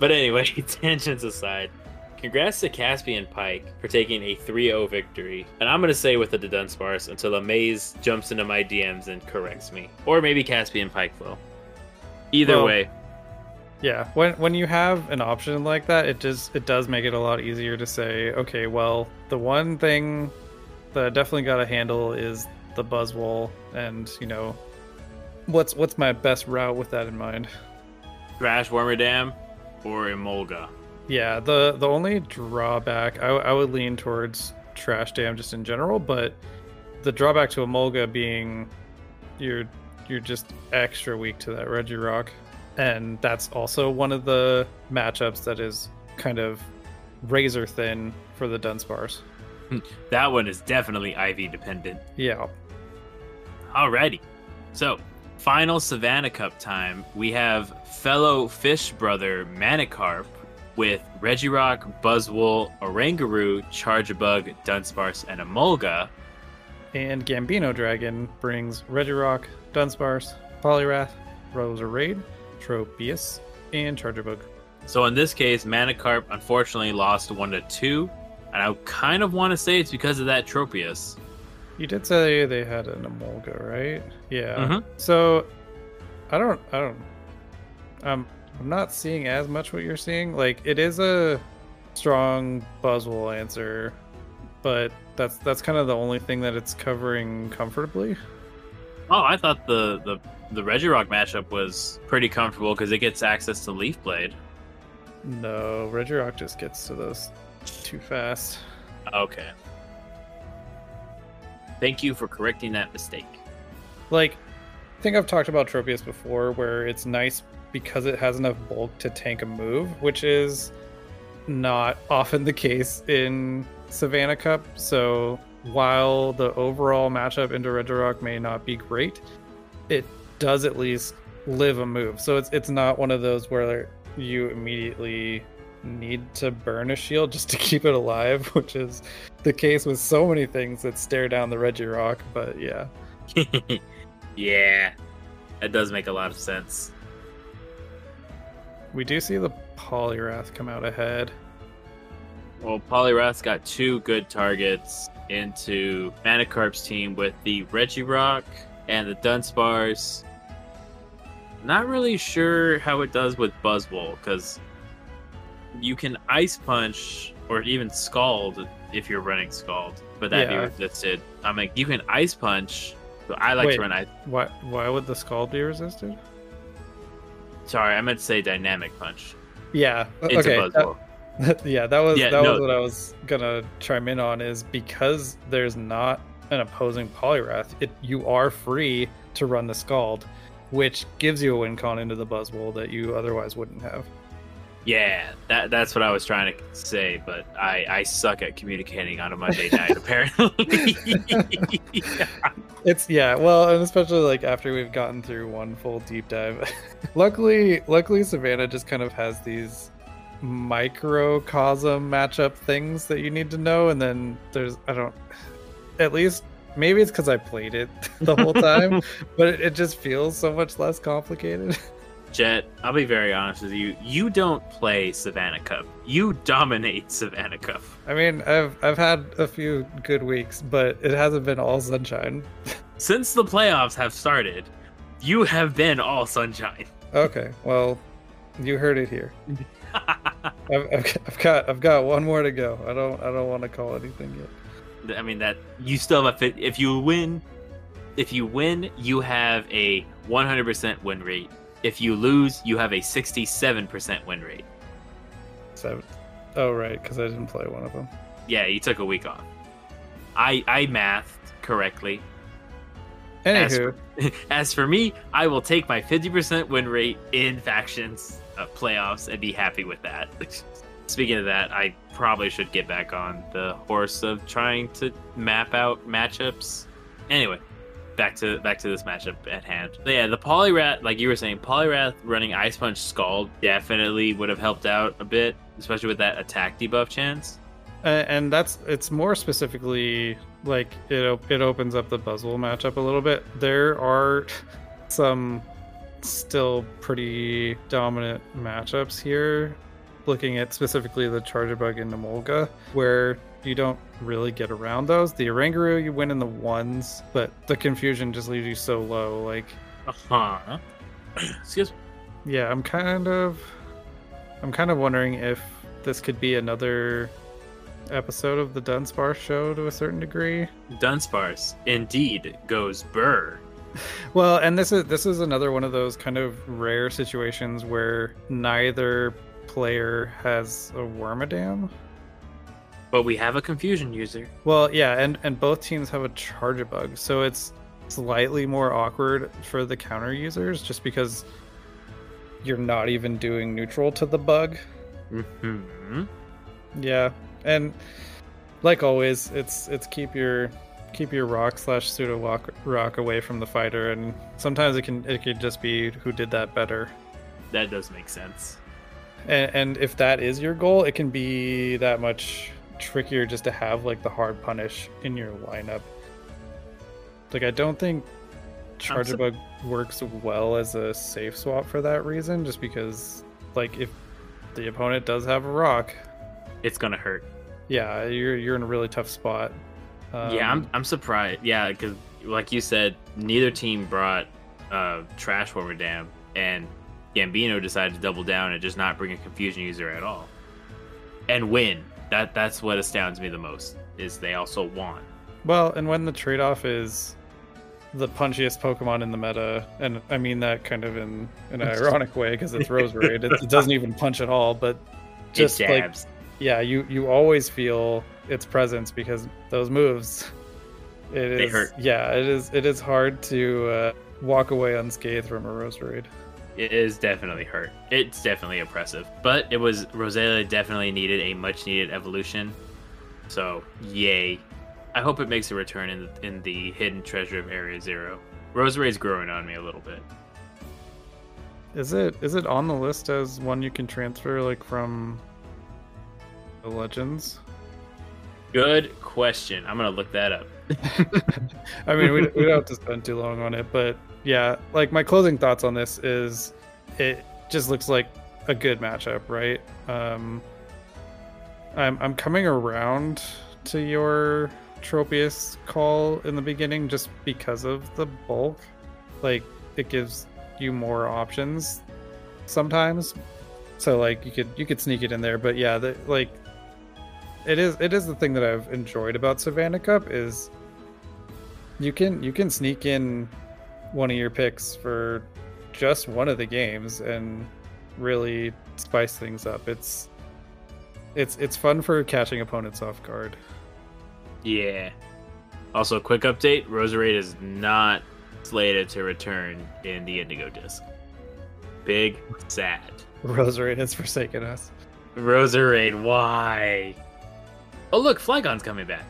but anyway, tangents aside, congrats to Caspian Pike for taking a 3-0 victory. And I'm gonna say with the Dunsparce until Amaze jumps into my DMs and corrects me, or maybe Caspian Pike will. Either Well, way, Yeah, when when you have an option like that, it just it does make it a lot easier to say, okay, well, the one thing that I definitely got to handle is the Buzzwole, and you know, what's what's my best route with that in mind? Thrash dam or Emolga. Yeah, the the only drawback I, I would lean towards Trash Dam just in general, but the drawback to Emolga being you're you're just extra weak to that Regirock, and that's also one of the matchups that is kind of razor thin for the Dunsparce. Hmm. That one is definitely IV dependent. Yeah, Alrighty. So, final Savannah Cup time. We have fellow fish brother Manicarp with Regirock, Buzzwole, Oranguru, Charjabug, Dunsparce, and Emolga. and Gambino Dragon brings Regirock, Dunsparce, Poliwrath, Roserade, Tropius, and Charjabug. So in this case, Manicarp unfortunately lost one to two, and I kind of want to say it's because of that Tropius. You did say they had an Emolga, right? Yeah. Mhm. So I don't I don't um I'm not seeing as much what you're seeing. Like it is a strong Buzzwole answer, but that's that's kind of the only thing that it's covering comfortably. Oh, I thought the the the Regirock matchup was pretty comfortable because it gets access to Leaf Blade. No, Regirock just gets to those too fast. Okay. Thank you for correcting that mistake. Like, I think I've talked about Tropius before, where it's nice because it has enough bulk to tank a move, which is not often the case in Savannah Cup. So while the overall matchup into Regirock may not be great, it does at least live a move. So it's it's not one of those where you immediately need to burn a shield just to keep it alive, which is the case with so many things that stare down the Regirock, But yeah. yeah, that does make a lot of sense. We do see the Poliwrath come out ahead. Well, Poliwrath's got two good targets into Manicarp's team with the Regirock and the Dunsparce. Not really sure how it does with Buzzwole because you can Ice Punch or even Scald if you're running Scald, but that'd Yeah. be resisted. I'm like, you can Ice Punch. But I like Wait. to run Ice. Why why would the Scald be resisted? Sorry, I meant to say Dynamic Punch. Yeah. It's okay. a Buzzwole. that- yeah, that was Yeah, that no. was what I was gonna chime in on is because there's not an opposing Poliwrath, it you are free to run the Scald, which gives you a win con into the Buzzwole that you otherwise wouldn't have. Yeah, that that's what I was trying to say, but I I suck at communicating on a Monday night apparently. It's yeah, well, and especially like after we've gotten through one full deep dive. luckily, luckily Savannah just kind of has these microcosm matchup things that you need to know, and then there's I don't at least maybe it's because I played it the whole time, but it, it just feels so much less complicated. Jet, I'll be very honest with you. You don't play Savannah Cup. You dominate Savannah Cup. I mean, I've I've had a few good weeks, but it hasn't been all sunshine. Since the playoffs have started, you have been all sunshine. Okay, well, you heard it here. I've, I've, I've got I've got one more to go. I don't I don't want to call anything yet. I mean that you still have a fit. If you win, if you win, you have a 100% win rate. If you lose, you have a 67% win rate. Seven. Oh right, because I didn't play one of them. Yeah, you took a week off. I I mathed correctly. Anywho, As for me, I will take my 50% win rate in factions uh, playoffs and be happy with that. Speaking of that, I probably should get back on the horse of trying to map out matchups. Anyway, back to back to this matchup at hand. But yeah, the Poliwrath, like you were saying, Poliwrath running Ice Punch Scald definitely would have helped out a bit, especially with that attack debuff chance. and that's it's more specifically like it it opens up the Buzzwole matchup a little bit. There are some still pretty dominant matchups here. Looking at specifically the Charjabug and Emolga, where you don't really get around those. The Oranguru you win in the ones, but the confusion just leaves you so low. Like Uh huh. Excuse me. Yeah, I'm kind of I'm kind of wondering if this could be another episode of the Dunsparce show to a certain degree. Dunsparce indeed goes burr. Well, and this is this is another one of those kind of rare situations where neither player has a Wormadam. But we have a confusion user. Well, yeah, and and both teams have a Charjabug, so it's slightly more awkward for the counter users just because you're not even doing neutral to the bug. hmm Yeah, and like always, it's it's keep your keep your rock slash pseudo rock rock away from the fighter, and sometimes it can it could just be who did that better. That does make sense. And, and if that is your goal, it can be that much trickier just to have like the hard punish in your lineup. Like I don't think I'm sup- works well as a safe swap for that reason, just because like if the opponent does have a rock, It's gonna hurt. yeah, you're you're in a really tough spot. Um, yeah, I'm I'm surprised. Yeah, because like you said, neither team brought uh, Trash Wormadam, and Gambino decided to double down and just not bring a confusion user at all, and win. That that's what astounds me the most is they also won. Well, and when the trade off is the punchiest Pokemon in the meta, and I mean that kind of in an ironic way because it's Roserade. it, it doesn't even punch at all, but just it like yeah, you you always feel its presence because those moves. It is They hurt. yeah, it is it is hard to uh, walk away unscathed from a Roserade. It is definitely hurt. It's definitely oppressive. But it was Roselia definitely needed a much needed evolution. So yay. I hope it makes a return in the, in the hidden treasure of Area Zero. Roserade's growing on me a little bit. Is it is it on the list as one you can transfer like from the Legends? Good question. I'm gonna look that up. I mean, we, we don't have to spend too long on it, but yeah, like my closing thoughts on this is it just looks like a good matchup, right? Um, I'm I'm coming around to your Tropius call in the beginning just because of the bulk. Like it gives you more options sometimes. So like you could you could sneak it in there, but yeah, the, like it is it is the thing that I've enjoyed about Savannah Cup is you can you can sneak in one of your picks for just one of the games and really spice things up. It's it's it's fun for catching opponents off guard. Yeah. Also, quick update: Roserade is not slated to return in the Indigo Disc. Big sad. Roserade has forsaken us. Roserade, why? Oh look, Flygon's coming back.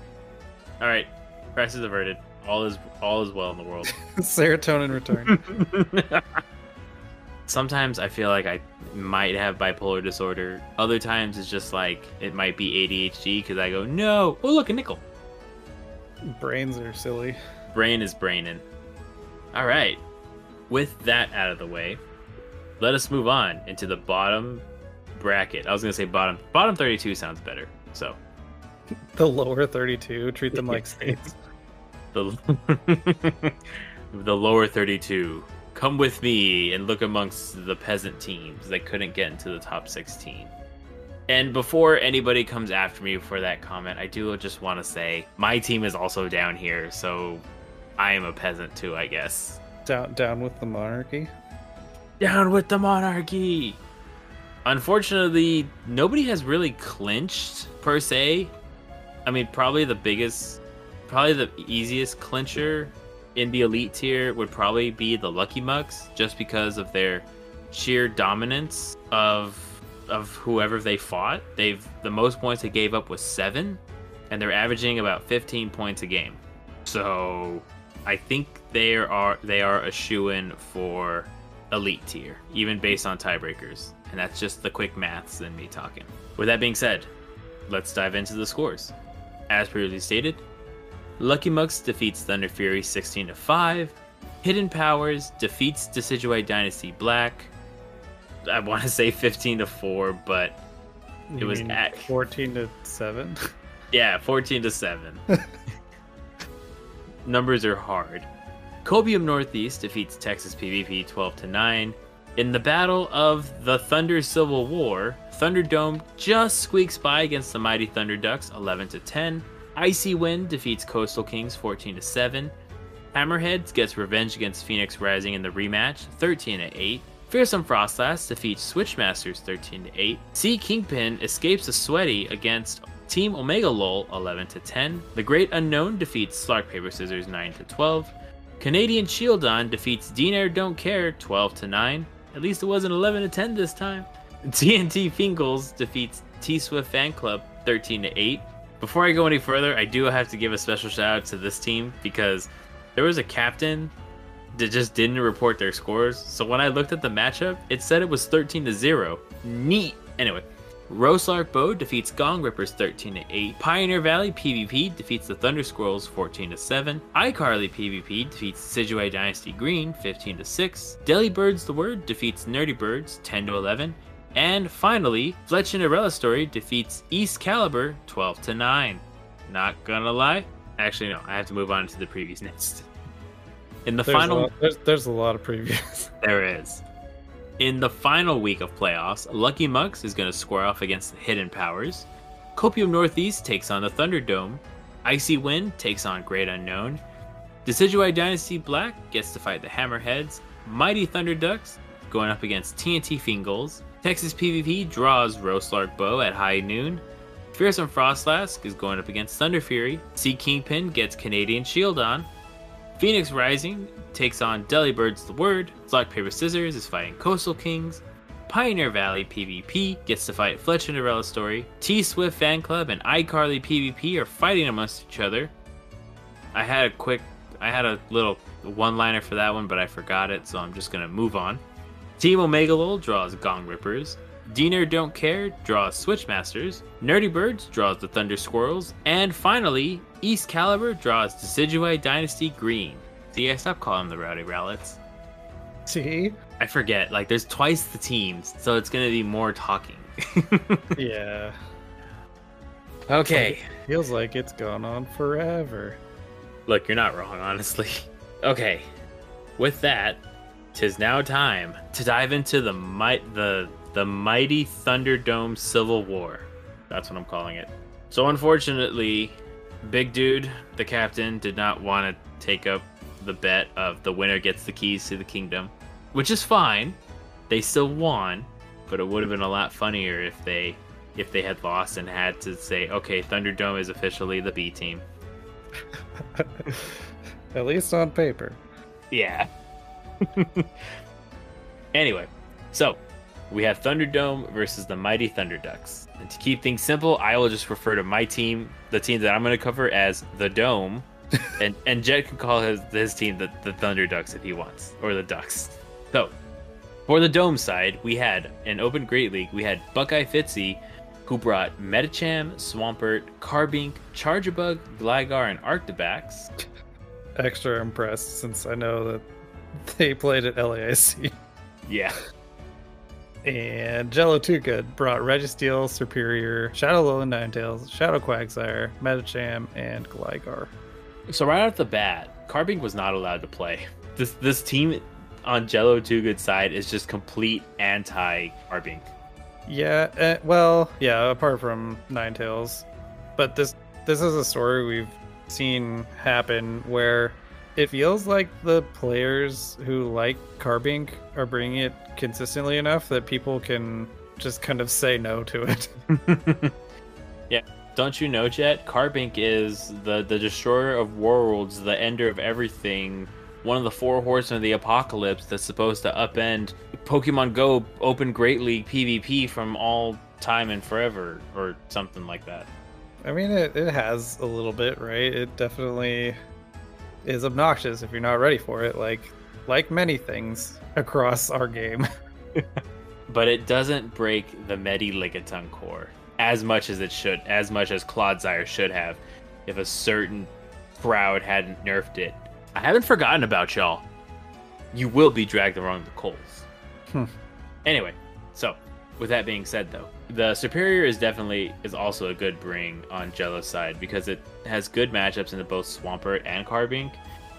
All right, crisis averted. All is all is well in the world. Serotonin return. Sometimes I feel like I might have bipolar disorder. Other times it's just like it might be ADHD because I go, no. Oh look, a nickel. Brains are silly. Brain is braining. All right. With that out of the way, let us move on into the bottom bracket. I was gonna say bottom. Bottom thirty-two sounds better. So The lower 32 treat them like states. The the lower 32 come with me and look amongst the peasant teams. That couldn't get into the top 16 and before anybody comes after me for that comment i do just want to say my team is also down here so i am a peasant too i guess. Down down with the monarchy. down with the monarchy! Unfortunately nobody has really clinched per se. I mean probably the biggest probably the easiest clincher in the elite tier would probably be the lucky mucks just because of their sheer dominance of of whoever they fought they've the most points they gave up was seven and they're averaging about 15 points a game so i think they are they are a shoe-in for elite tier, even based on tiebreakers. And that's just the quick maths and me talking. With that being said, let's dive into the scores. As previously stated, Lucky Mucks defeats Thunder Fury 16 to 5. Hidden Powers defeats Decidueye Dynasty Black. I want to say 15 to 4, but You was at- 14 to 7. yeah, 14 to 7. Numbers are hard. Copium Northeast defeats Texas PvP 12 to 9. In the battle of the Thunder Civil War, Thunderdome just squeaks by against the mighty Thunder Ducks 11 to 10. Icy Wind defeats Coastal Kings 14 to 7. Hammerheads gets revenge against Phoenix Rising in the rematch 13 to 8. Fearsome Frostlass defeats Switchmasters 13 to 8. Sea Kingpin escapes a sweaty against Team Omega Lol 11 to 10. The Great Unknown defeats Slark Paper Scissors 9 to 12. Canadian Shieldon defeats Dean Don't Care 12 to 9. At least it wasn't 11 to 10 this time. TNT Fingles defeats T Swift Fan Club 13 to 8. Before I go any further, I do have to give a special shout out to this team because there was a captain that just didn't report their scores. So when I looked at the matchup, it said it was 13 to 0. Neat. Anyway, Roslark Bow defeats Gong Rippers 13 to 8. Pioneer Valley PvP defeats the Thunder Squirrels 14 to 7. iCarly PvP defeats Decidueye Dynasty Green 15 to 6. Delibirds the Word defeats Nerdy Birds 10 to 11. And finally, Fletch Cinderella Story defeats East Caliber 12 to 9. Not gonna lie. Actually, no, I have to move on to the previews next. In the There's final a lot, there's, there's a lot of previews. there is. In the final week of playoffs, Lucky Mucks is going to square off against the Hidden Powers. Copium Northeast takes on the Thunderdome. Icy Wind takes on Great Unknown. Decidueye Dynasty Black gets to fight the Hammerheads. Mighty Thunder Ducks going up against TNT Fingals. Texas PvP draws Roastlark Bow at high noon. Fearsome Frostlass is going up against Thunder Fury. Sea Kingpin gets Canadian Shield on. Phoenix Rising takes on Delibirds the Word. Black Paper Scissors is fighting Coastal Kings. Pioneer Valley PvP gets to fight Fletch Cinderella Story. T Swift Fan Club and iCarly PvP are fighting amongst each other. I had a quick, I had a little one liner for that one, but I forgot it, so I'm just gonna move on. Team Omega Lol draws Gong Rippers. Diener Don't Care draws Switchmasters. Nerdy Birds draws the Thunder Squirrels. And finally, East Caliber draws Decidueye Dynasty Green. See, I stopped calling them the Rowdy Rowlets. See? I forget, like, there's twice the teams, so it's gonna be more talking. Yeah. okay. Feels like it's gone on forever. Look, you're not wrong, honestly. Okay. With that, tis now time to dive into the might the the mighty Thunderdome Civil War. That's what I'm calling it. So unfortunately, Big Dude, the captain, did not want to take up the bet of the winner gets the keys to the kingdom, which is fine. They still won, but it would have been a lot funnier if they if they had lost and had to say, "Okay, Thunderdome is officially the B team." At least on paper. Yeah. anyway, so we have Thunderdome versus the Mighty Thunderducks. And to keep things simple, I will just refer to my team, the team that I'm going to cover, as the Dome. and and Jet can call his his team the, the Thunderducks if he wants, or the Ducks. So, for the Dome side, we had an Open Great League. We had Buckeye Fitzy, who brought Medicham, Swampert, Carbink, Charjabug, Gligar, and Arctibax. Extra impressed since I know that they played at LAIC. Yeah. And Jello Too Good brought Registeel, Serperior, Shadow Alolan Ninetales, Shadow Quagsire, Medicham, and Gligar. So right off the bat, Carbink was not allowed to play. This this team on Jello Too Good side is just complete anti Carbink. Yeah, uh, well, yeah, apart from Ninetales, but this this is a story we've seen happen where it feels like the players who like Carbink are bringing it consistently enough that people can just kind of say no to it. yeah. Don't you know, Jet? Carbink is the, the destroyer of worlds, the ender of everything, one of the four horsemen of the apocalypse that's supposed to upend Pokemon Go Open Great League PvP from all time and forever, or something like that. I mean, it, it has a little bit, right? It definitely is obnoxious if you're not ready for it, like like many things across our game. but it doesn't break the Medi Lickitung core as much as it should, as much as Clodsire should have, if a certain crowd hadn't nerfed it. I haven't forgotten about y'all. You will be dragged along the coals. Hmm. Anyway, so with that being said, though, the Serperior is definitely is also a good bring on Jello's side because it has good matchups into both Swampert and Carbink,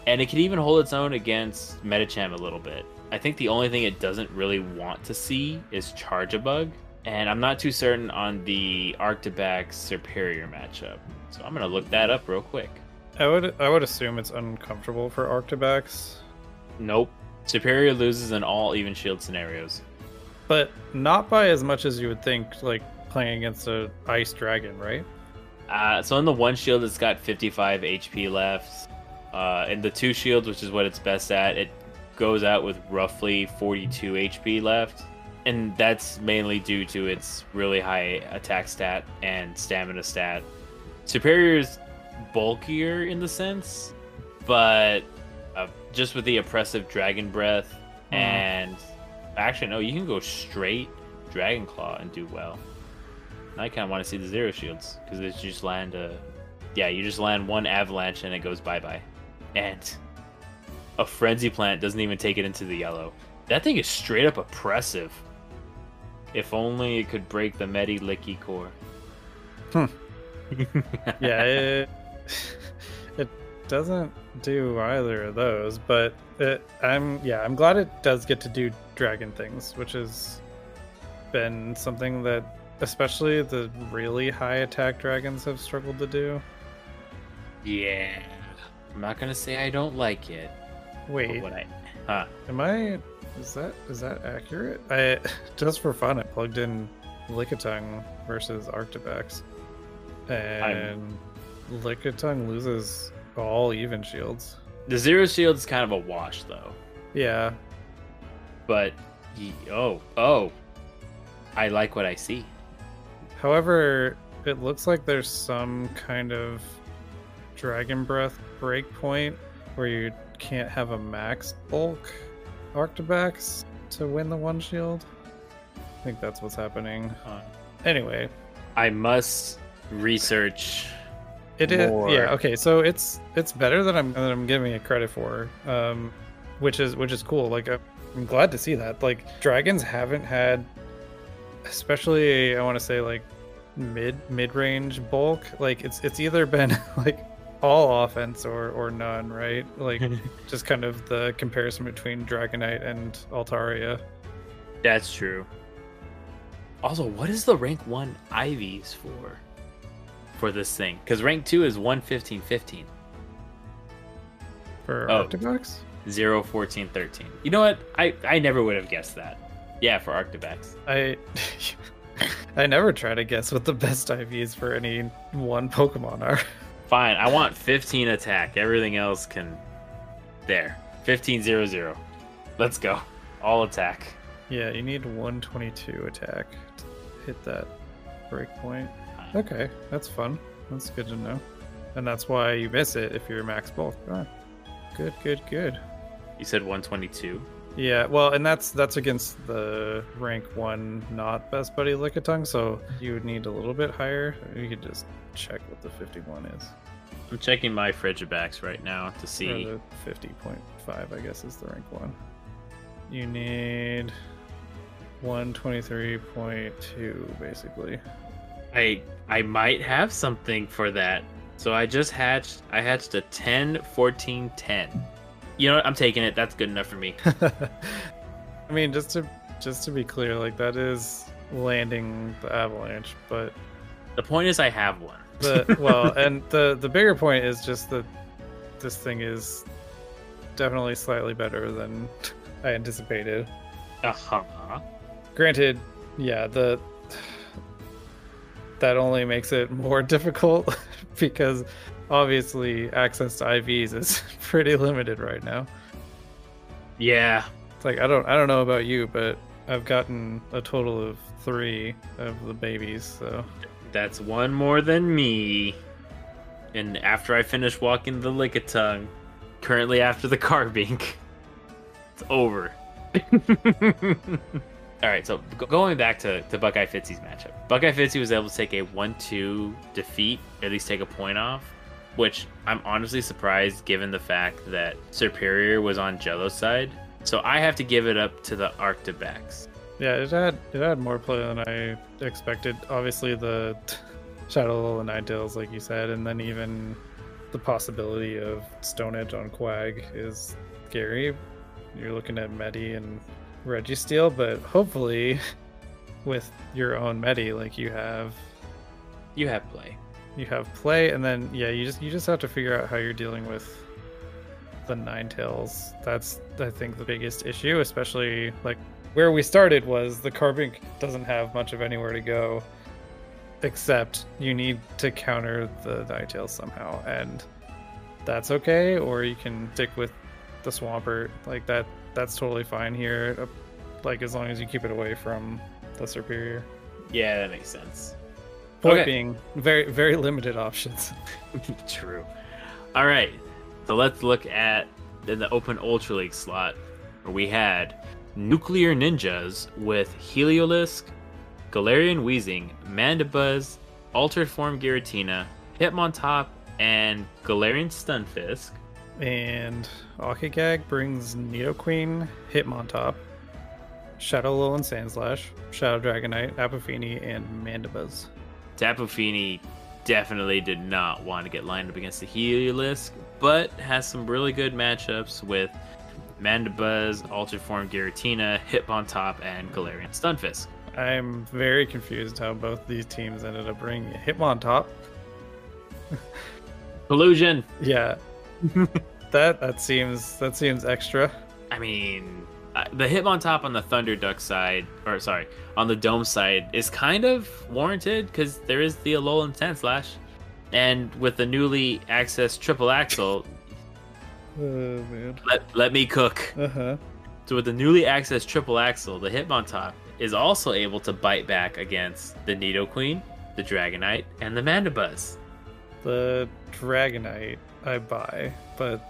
and it can even hold its own against Medicham a little bit. I think the only thing it doesn't really want to see is Charjabug, and I'm not too certain on the Arctibax Serperior matchup. So I'm gonna look that up real quick. I would I would assume it's uncomfortable for Arctibax, Nope. Serperior loses in all even shield scenarios. But not by as much as you would think. Like playing against a ice dragon, right? Uh, so in the one shield, it's got 55 HP left. Uh, in the two shields, which is what it's best at, it goes out with roughly 42 HP left. And that's mainly due to its really high attack stat and stamina stat. Serperior is bulkier in the sense, but uh, just with the oppressive dragon breath and actually no, you can go straight dragon claw and do well. I kind of want to see the zero shields because it's just land a, yeah, you just land one avalanche and it goes bye bye, and a frenzy plant doesn't even take it into the yellow. That thing is straight up oppressive. If only it could break the Medi Licky core. Hmm. yeah, it doesn't do either of those, but it, I'm yeah, I'm glad it does get to do dragon things, which has been something that especially the really high attack dragons have struggled to do. Yeah, I'm not gonna say I don't like it. Wait, What I, huh? am I? Is that is that accurate? I just for fun, I plugged in Lickitung versus Arctibax, and Lickitung loses all even shields. The zero shield is kind of a wash though. Yeah, But ye- oh oh, I like what I see. However, it looks like there's some kind of dragon breath breakpoint where you can't have a max bulk Arctibax to win the one shield. I think that's what's happening. Uh, Anyway, I must research. It is More. yeah okay. So it's it's better than I'm than I'm giving it credit for, um, which is which is cool. Like I'm I'm glad to see that. Like dragons haven't had, especially I want to say like mid mid range bulk. Like it's it's either been like all offense or or none, right? Like just kind of the comparison between Dragonite and Altaria. That's true. Also, what is the rank one IVs for? For this thing? Because rank two is 115 15, For Oh. Arctibax? 0 14 13. You know what? I, I never would have guessed that. Yeah, for Arctibax. I I never try to guess what the best IVs for any one Pokemon are. Fine, I want 15 attack. Everything else can. There. 15 0 0. Let's go. All attack. Yeah, you need 122 attack to hit that breakpoint. Okay, that's fun. That's good to know. And that's why you miss it if you're max bulk. Good, good, good. You said 122. Yeah, well, and that's that's against the rank one not best buddy Lickitung, so you would need a little bit higher. You could just check what the 51 is. I'm checking my Frigibax right now to see. the 50.5, I guess, is the rank one. You need 123.2, basically. I I might have something for that. So I just hatched I hatched a 10 14 10. You know what? I'm taking it. That's good enough for me. I mean, just to just to be clear, like that is landing the avalanche, but The point is I have one. the well, and the the bigger point is just that this thing is definitely slightly better than I anticipated. Uh-huh. Granted, yeah, the that only makes it more difficult because obviously access to IVs is pretty limited right now. Yeah. It's like I don't I don't know about you, but I've gotten a total of three of the babies, so That's one more than me. And after I finish walking the Lickitung, currently after the Carbink, it's over. All right, so going back to, to Buckeye Fitzy's matchup, Buckeye Fitzy was able to take a 1 2 defeat, at least take a point off, which I'm honestly surprised given the fact that Serperior was on Jello's side. So I have to give it up to the Arctibax. yeah, it had it had more play than I expected. Obviously the Shadow and Ninetales, like you said, and then even the possibility of Stone Edge on Quag is scary. you're looking at Medi and Registeel, but hopefully with your own Medi, like you have You have play. you have play and then yeah, you just you just have to figure out how you're dealing with the Ninetales. That's I think the biggest issue, especially like where we started was the Carbink doesn't have much of anywhere to go except you need to counter the Ninetales somehow and that's okay or you can stick with the swampert like that that's totally fine here uh, like as long as you keep it away from the Serperior Yeah, that makes sense. point Okay. being very very limited options True. All right. So let's look at in the open Ultra League slot where we had Nuclear Ninjas with Heliolisk, Galarian Wheezing, Mandibuzz, Altered Form Giratina, Hitmontop, and Galarian Stunfisk. And Akigag brings Nidoqueen, Hitmontop, Shadow and Sandslash, Shadow Dragonite, Tapu Fini, and Mandibuzz. Tapu Fini definitely did not want to get lined up against the Heliolisk, but has some really good matchups with Mandibuzz, Altered Form Giratina, Hitmontop, and Galarian Stunfisk. I'm very confused how both these teams ended up bringing Hitmontop. Collusion! Yeah, that that seems that seems extra. I mean, uh, the Hitmontop on the Thunder Duck side, or sorry, on the Dome side, is kind of warranted because there is the Alolan Sandslash. And with the newly accessed triple axel, Oh man. let, let me cook. Uh huh. So with the newly accessed triple axel, the Hitmontop is also able to bite back against the Nidoqueen, the Dragonite, and the Mandibuzz. The Dragonite I buy, but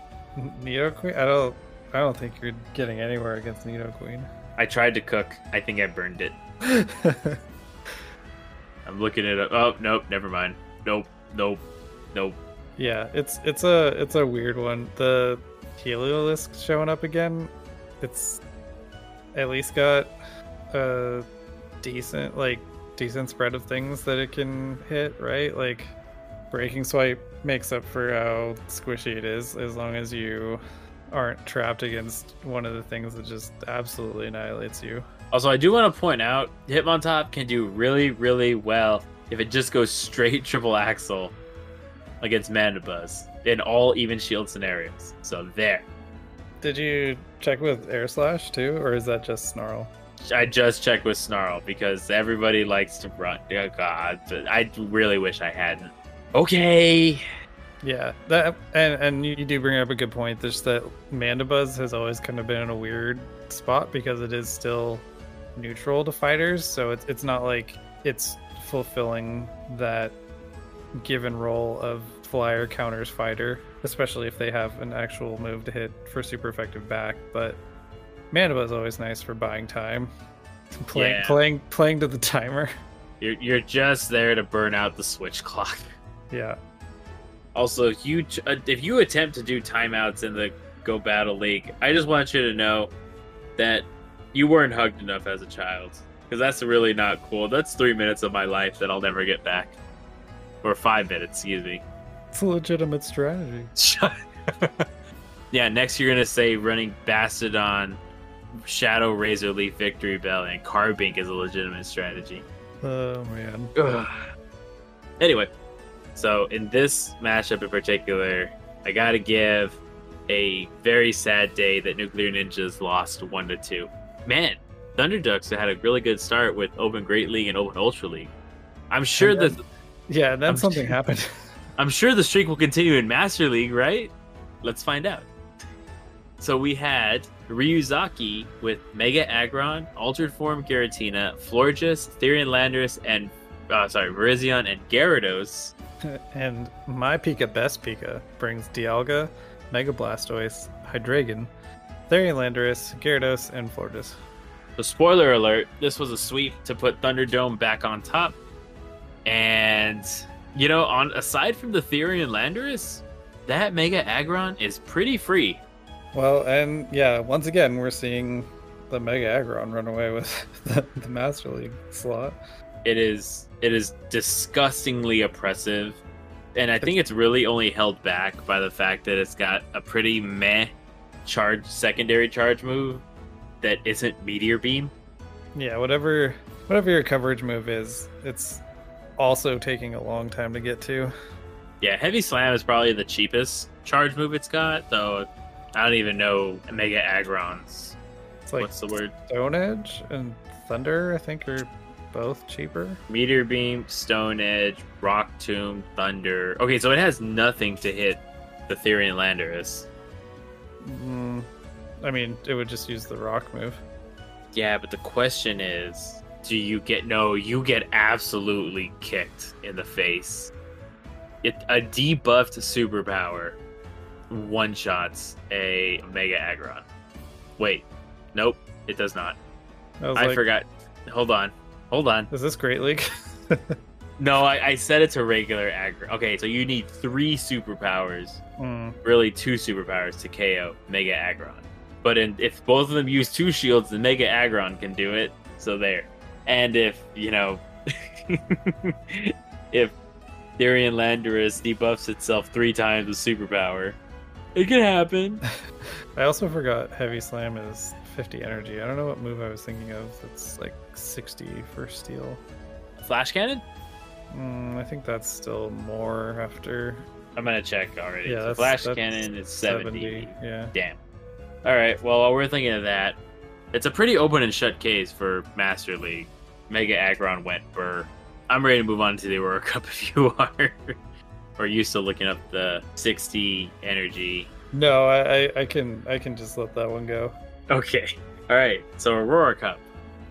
Nidoqueen I don't I don't think you're getting anywhere against Nidoqueen. I tried to cook. I think I burned it. I'm looking it up. Oh, nope, never mind. Nope, nope, nope. Yeah, it's it's a it's a weird one. The Heliolisk showing up again. It's at least got a decent like decent spread of things that it can hit, right? Like breaking swipe makes up for how squishy it is as long as you aren't trapped against one of the things that just absolutely annihilates you. Also, I do want to point out Hitmontop can do really, really well if it just goes straight triple axel against Mandibuzz in all even shield scenarios. So there. Did you check with Air Slash too, or is that just Snarl? I just checked with Snarl because everybody likes to run. Oh God, I really wish I hadn't. Okay. Yeah, that and and you, you do bring up a good point. Just that Mandibuzz has always kind of been in a weird spot because it is still neutral to fighters, so it's it's not like it's fulfilling that given role of flyer counters fighter, especially if they have an actual move to hit for super effective back. But Mandibuzz is always nice for buying time, playing Yeah. playing playing to the timer. You're you're just there to burn out the switch clock. Yeah, Also, if you uh, if you attempt to do timeouts in the Go Battle League, I just want you to know that you weren't hugged enough as a child because that's really not cool. That's three minutes of my life that I'll never get back, or five minutes, excuse me. it's a legitimate strategy. yeah, next you're gonna say running Bastiodon, Shadow Razor Leaf Victreebel, and Carbink is a legitimate strategy. Oh man. Anyway, so in this matchup in particular, I gotta give a very sad day that Nuclear Ninjas lost one to two. Man, Thunderducks had a really good start with Open Great League and Open Ultra League. I'm sure that Yeah, then I'm- something happened. I'm sure the streak will continue in Master League, right? Let's find out. So we had Ryuzaki with Mega Aggron, Altered Form Giratina, Florges, Therian Landorus, and uh, sorry, Virizion and Gyarados. And my Pika Best Pika brings Dialga, Mega Blastoise, Hydreigon, Therian Landorus, Gyarados, and Florges. So spoiler alert, this was a sweep to put Thunderdome back on top. And you know, on aside from the Therian Landorus, that Mega Aggron is pretty free. Well, and yeah, once again, we're seeing the Mega Aggron run away with the, the Master League slot. it is it is disgustingly oppressive and i think it's really only held back by the fact that it's got a pretty meh charge secondary charge move that isn't meteor beam. Yeah, whatever whatever your coverage move is, it's also taking a long time to get to. Yeah, heavy slam is probably the cheapest charge move it's got, though. I don't even know Mega Aggron's. Like What's the word? Stone Edge and Thunder, I think, are both cheaper. Meteor beam, stone edge, rock tomb, thunder. Okay, so it has nothing to hit the Therian Landorus. Mm, I mean, it would just use the rock move. Yeah, but the question is, do you get no? You get absolutely kicked in the face. It a debuffed superpower one shots a Mega Aggron. Wait, nope, it does not. I, I like, forgot. Hold on, hold on. Is this Great League? No, I, I said it's a regular aggro. Okay, so you need three superpowers, Mm, really two superpowers to KO Mega Aggron. But in, if both of them use two shields, the Mega Aggron can do it. So there. And if you know, if Therian Landorus debuffs itself three times with superpower, it can happen. I also forgot Heavy Slam is 50 energy. I don't know what move I was thinking of. That's like 60 for steel. Flash cannon? Mm, I think that's still more after I'm gonna check already. Yeah, So Flash that's cannon is 70. 70. Yeah. Damn. All right. Well, while we're thinking of that, it's a pretty open and shut case for Master League. Mega Aggron went burr. I'm ready to move on to the Aurora Cup if you are. or you still looking up the 60 energy? No, I, I, I can I can just let that one go. Okay. All right. So Aurora Cup,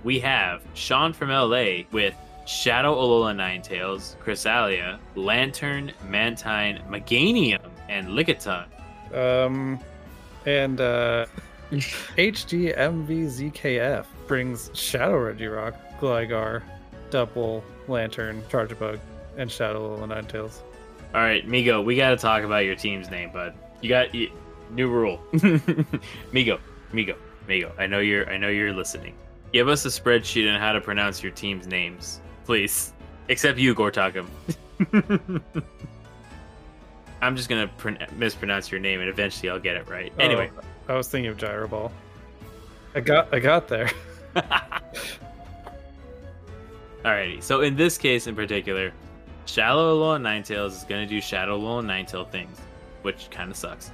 we have Sean from LA with Shadow Alola Ninetales, Cresselia, Lanturn, Mantine, Meganium, and Lickitung. Um, and uh, HGMVZKF brings Shadow Regirock, Gligar, Double, Lanturn, Charjabug, and Shadow Alola Ninetales. All right, Migo, we got to talk about your team's name, bud. You got you, new rule. Migo, Migo, Migo. I know you're. I know you're listening. Give us a spreadsheet on how to pronounce your team's names, please. Except you, Gortakum. I'm just gonna pron- mispronounce your name, and eventually I'll get it right. Oh, anyway, Oh, I was thinking of Gyro Ball. I got I got there. Alrighty, so in this case in particular, Shallow Alolan Ninetales is going to do Shadow Alolan Ninetail things, which kind of sucks.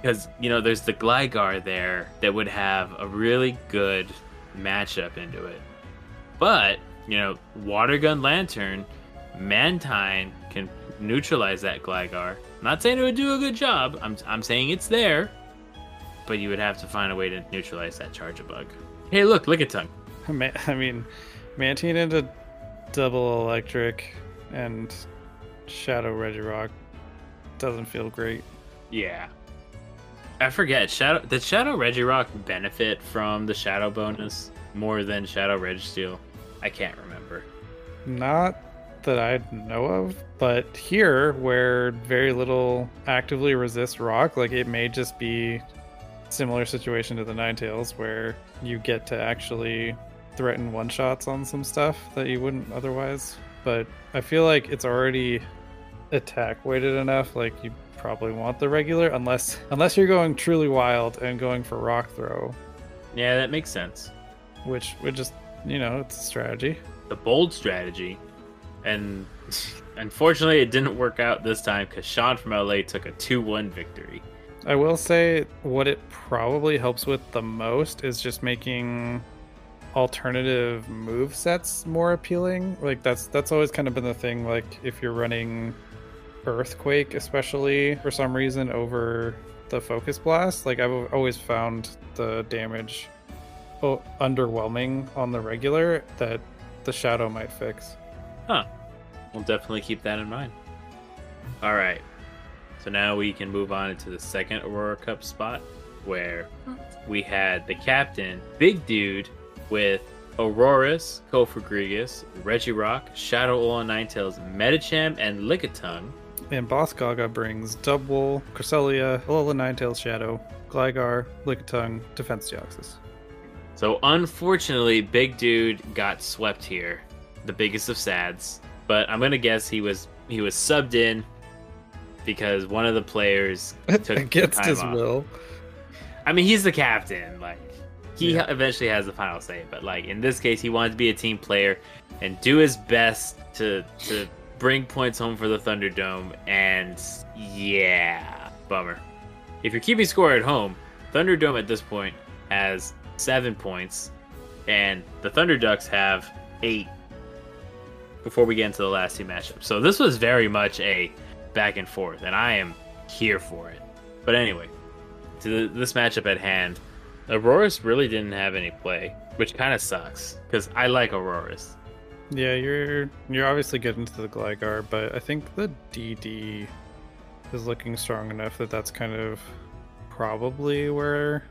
Because, you know, there's the Gligar there that would have a really good matchup into it. But, you know, Water Gun Lanturn, Mantine can neutralize that Gligar. Not saying it would do a good job, I'm, I'm saying it's there, but you would have to find a way to neutralize that Charjabug. Hey, look, Lickitung. Ma- I mean, Mantine into Double Electric and Shadow Regirock doesn't feel great. Yeah. I forget. Shadow did Shadow Regirock benefit from the Shadow bonus more than Shadow Registeel? I can't remember. Not that I know of, but here where very little actively resists rock, like it may just be similar situation to the Ninetales where you get to actually threaten one shots on some stuff that you wouldn't otherwise. But I feel like it's already attack weighted enough, like you probably want the regular unless unless you're going truly wild and going for rock throw, Yeah, that makes sense. which would just you know, it's a strategy. The bold strategy, and unfortunately, it didn't work out this time because Sean from LA took a two-one victory. I will say what it probably helps with the most is just making alternative move sets more appealing. Like that's that's always kind of been the thing. Like if you're running Earthquake, especially for some reason over the Focus Blast, like I've always found the damage oh, underwhelming on the regular that the Shadow might fix. Huh. We'll definitely keep that in mind. All right. So now we can move on to the second Aurora Cup spot where we had the captain, Big Dude, with Aurorus, Cofagrigus, Regirock, Shadow Alolan Ninetales, Medicham, and Lickitung. And Boss Gaga brings Double, Cresselia, Alola Ninetales Shadow, Gligar, Lickitung, Defense Deoxys. So unfortunately, Big Dude got swept here, the biggest of sads. But I'm gonna guess he was he was subbed in because one of the players took Against his off. will. I mean, he's the captain. Like, he Yeah. eventually has the final say. But like in this case, he wanted to be a team player and do his best to to bring points home for the Thunderdome. And yeah, bummer. If you're keeping score at home, Thunderdome at this point has seven points, and the Thunder Ducks have eight. Before we get into the last two matchups, so this was very much a back and forth, and I am here for it. But anyway, to this matchup at hand, Aurorus really didn't have any play, which kind of sucks because I like Aurorus. Yeah, you're you're obviously getting to the Gligar, but I think the DD is looking strong enough that that's kind of probably where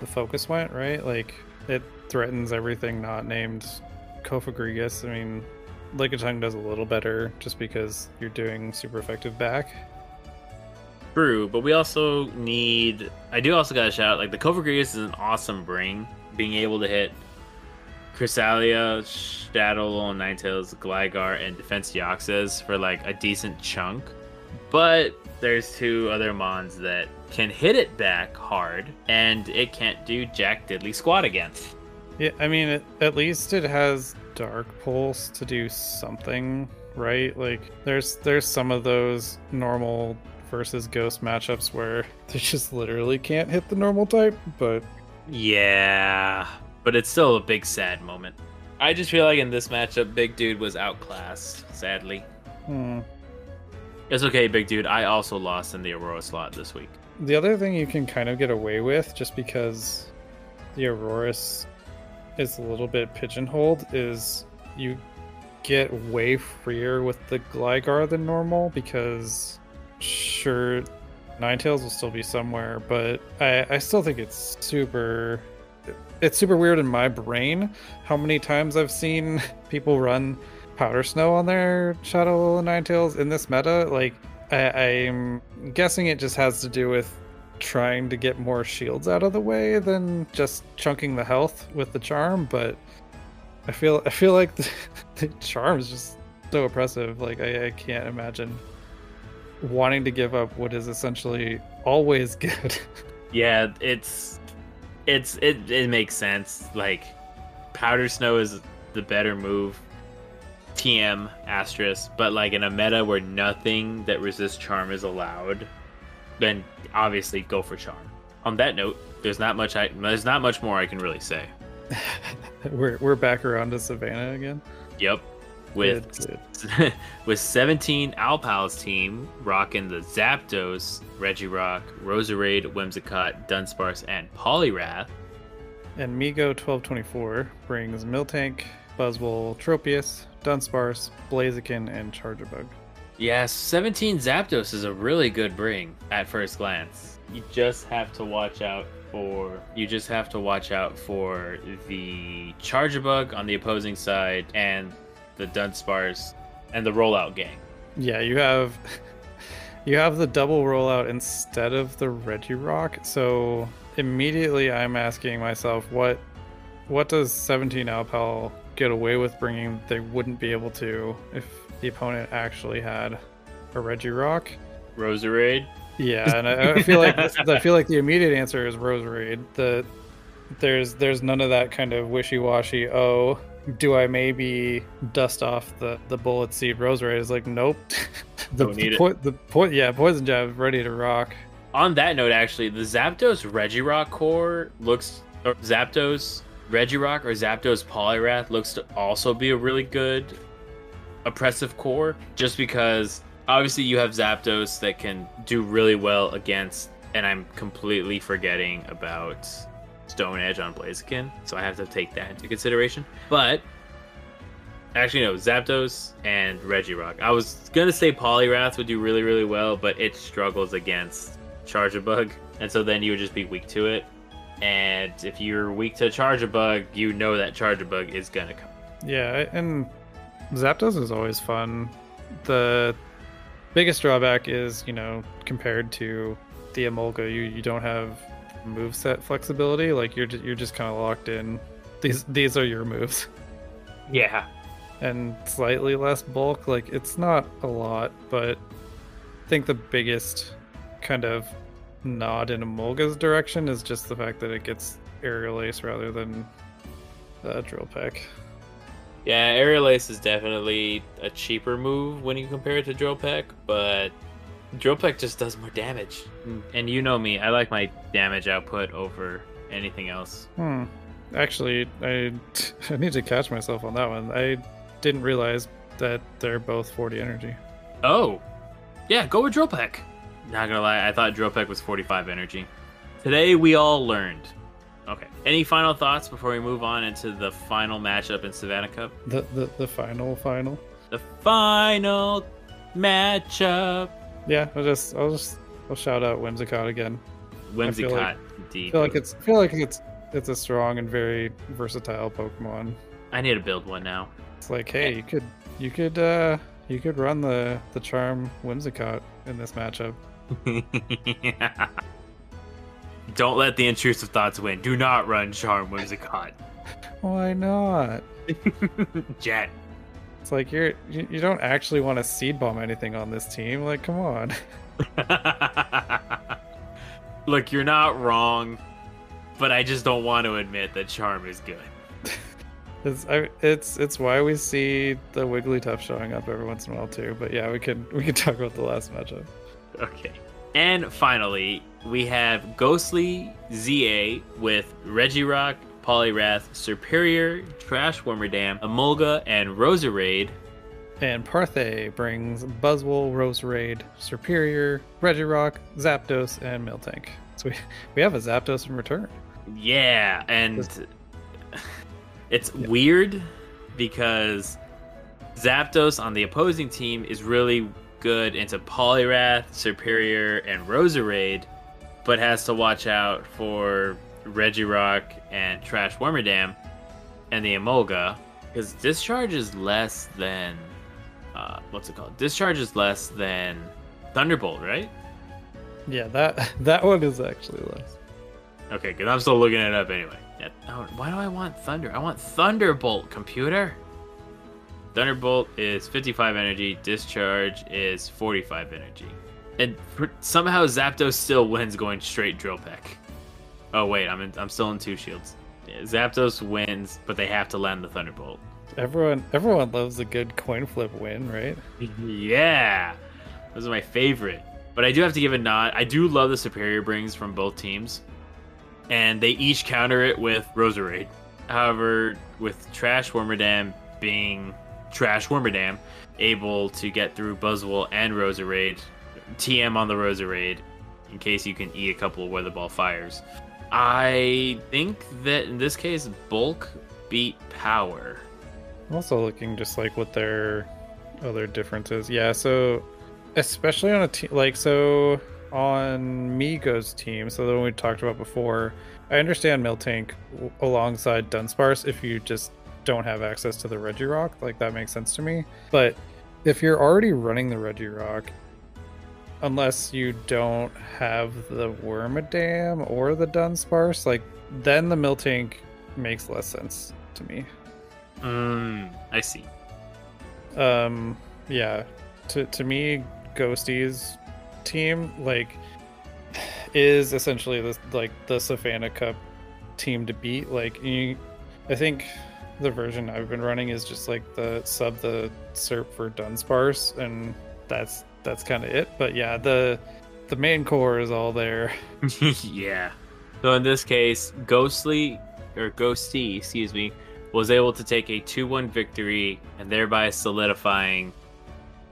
the focus went, right? Like it threatens everything not named Cofagrigus. I mean, Lickitung does a little better just because you're doing super effective back. True, but we also need. I do also got to shout out, like the Cofagrigus is an awesome bring, being able to hit Cresselia, Shadow, Ninetales, Gligar, and Defense Deoxys for like a decent chunk. But there's two other mons that can hit it back hard, and it can't do Jack Diddley squat against. Yeah, I mean, it, at least it has Dark Pulse to do something, right? Like, there's there's some of those normal versus Ghost matchups where they just literally can't hit the normal type, but Yeah, but it's still a big sad moment. I just feel like in this matchup, Big Dude was outclassed, sadly. hmm. It's okay, Big Dude. I also lost in the Aurora slot this week. the other thing you can kind of get away with just because the Aurorus is a little bit pigeonholed is you get way freer with the Gligar than normal because sure Ninetales will still be somewhere, but I, I still think it's super it's super weird in my brain how many times I've seen people run powder snow on their Shadow Ninetales in this meta. Like I, I'm guessing it just has to do with trying to get more shields out of the way than just chunking the health with the charm, but I feel I feel like the, the charm is just so oppressive. Like I, I can't imagine wanting to give up what is essentially always good. Yeah, it's it's it it makes sense. Like powder snow is the better move. TM asterisk, but like in a meta where nothing that resists charm is allowed, then obviously go for charm. On that note, there's not much I there's not much more I can really say. we're we're back around to Savannah again. Yep. With Good, good. with 17 Alpal's team rocking the Zapdos, Regirock, Roserade, Whimsicott, Dunsparce, and Poliwrath. And Migo 1224 brings Miltank, Buzzwole, Tropius, Dunsparce, Blaziken, and Charjabug. Yes, 17 Zapdos is a really good bring at first glance. You just have to watch out for you just have to watch out for the Charjabug on the opposing side and the Dunsparce, and the rollout gang. Yeah, you have you have the double rollout instead of the Regirock. So immediately I'm asking myself what what does 17 Alpal get away with bringing they wouldn't be able to if the opponent actually had a Regirock? Roserade. Yeah, and I, I feel like I feel like the immediate answer is Roserade. The there's there's none of that kind of wishy washy. Oh, do I maybe dust off the the bullet seed Roserade? Is like nope. the Don't need the, it. po- the po- yeah poison jab ready to rock. On that note, actually, the Zapdos Regirock core looks, or Zapdos Regirock or Zapdos Poliwrath looks to also be a really good oppressive core, just because obviously you have Zapdos that can do really well against, and I'm completely forgetting about Stone Edge on Blaziken, so I have to take that into consideration. But actually, no, Zapdos and Regirock. I was gonna say Poliwrath would do really, really well, but it struggles against Charjabug, and so then you would just be weak to it. And if you're weak to Charjabug, you know that Charjabug is gonna come. Yeah, and Zapdos is always fun. The biggest drawback is you know compared to the Emolga, you you don't have moveset flexibility. Like you're you're just kind of locked in. These these are your moves. Yeah. and slightly less bulk. Like it's not a lot, but I think the biggest kind of nod in Emolga's direction is just the fact that it gets aerial ace rather than uh, drill peck. Yeah, aerial ace is definitely a cheaper move when you compare it to drill peck, but drill peck just does more damage. And you know me, I like my damage output over anything else. Hmm. Actually, I I need to catch myself on that one. I didn't realize that they're both 40 energy. Oh, yeah, go with drill peck. Not gonna lie, I thought drill peck was 45 energy. Today we all learned. Okay. Any final thoughts before we move on into the final matchup in Savannah Cup? The the, the final final. The final matchup. Yeah, I'll just I'll just I'll shout out Whimsicott again. Whimsicott, like, indeed. I feel like it's I feel like it's it's a strong and very versatile Pokemon. I need to build one now. It's like, hey, you could you could uh you could run the the charm Whimsicott in this matchup. Don't let the intrusive thoughts win. Do not run Charm Whimsicott. Why not? Jet. It's like you're you, you don't actually want to seed bomb anything on this team. Like, come on. Look, you're not wrong, but I just don't want to admit that Charm is good. It's I, it's it's why we see the Wigglytuff showing up every once in a while too. But yeah, we could we could talk about the last matchup. Okay. And finally, we have Ghostly ZA with Regirock, Poliwrath, Serperior, Trash Wormadam, Emolga, and Roserade. And Parthay brings Buzzwole, Roserade, Serperior, Regirock, Zapdos, and Miltank. So we, we have a Zapdos in return. Yeah, and it's yeah. weird because Zapdos on the opposing team is really good into Poliwrath, Serperior, and Roserade, but has to watch out for Regirock and Trash Wormadam and the Emolga because discharge is less than uh, what's it called? Discharge is less than Thunderbolt, right? Yeah, that that one is actually less. Okay, because I'm still looking it up anyway. Yeah, oh, why do I want Thunder? I want Thunderbolt, computer. Thunderbolt is 55 energy. Discharge is 45 energy. And somehow Zapdos still wins going straight Drill Peck. Oh wait, I'm in, I'm still in two shields. Zapdos wins, but they have to land the Thunderbolt. Everyone everyone loves a good coin flip win, right? yeah, those are my favorite. But I do have to give a nod. I do love the Serperior brings from both teams, and they each counter it with Roserade. However, with Trash Wormadam being Trash Wormadam, able to get through Buzzwole and Roserade, TM on the Roserade, in case you can eat a couple of Weather Ball fires. I think that in this case, Bulk beat Power. I'm also looking just like what their other differences. Yeah, so especially on a team like so on Migo's team, so the one we talked about before, I understand Miltank alongside Dunsparce if you just don't have access to the Regirock, like that makes sense to me. But if you're already running the Regirock unless you don't have the Wormadam or the Dunsparce, like then the Miltank makes less sense to me. Um, I see. Um, yeah. To to me, Ghosty's team like is essentially the like the Savannah Cup team to beat. Like you, I think the version I've been running is just like the sub the SERP for Dunsparce, and that's that's kind of it. But yeah, the the main core is all there. yeah. So in this case, Ghostly or Ghosty, excuse me, was able to take a 2-1 victory and thereby solidifying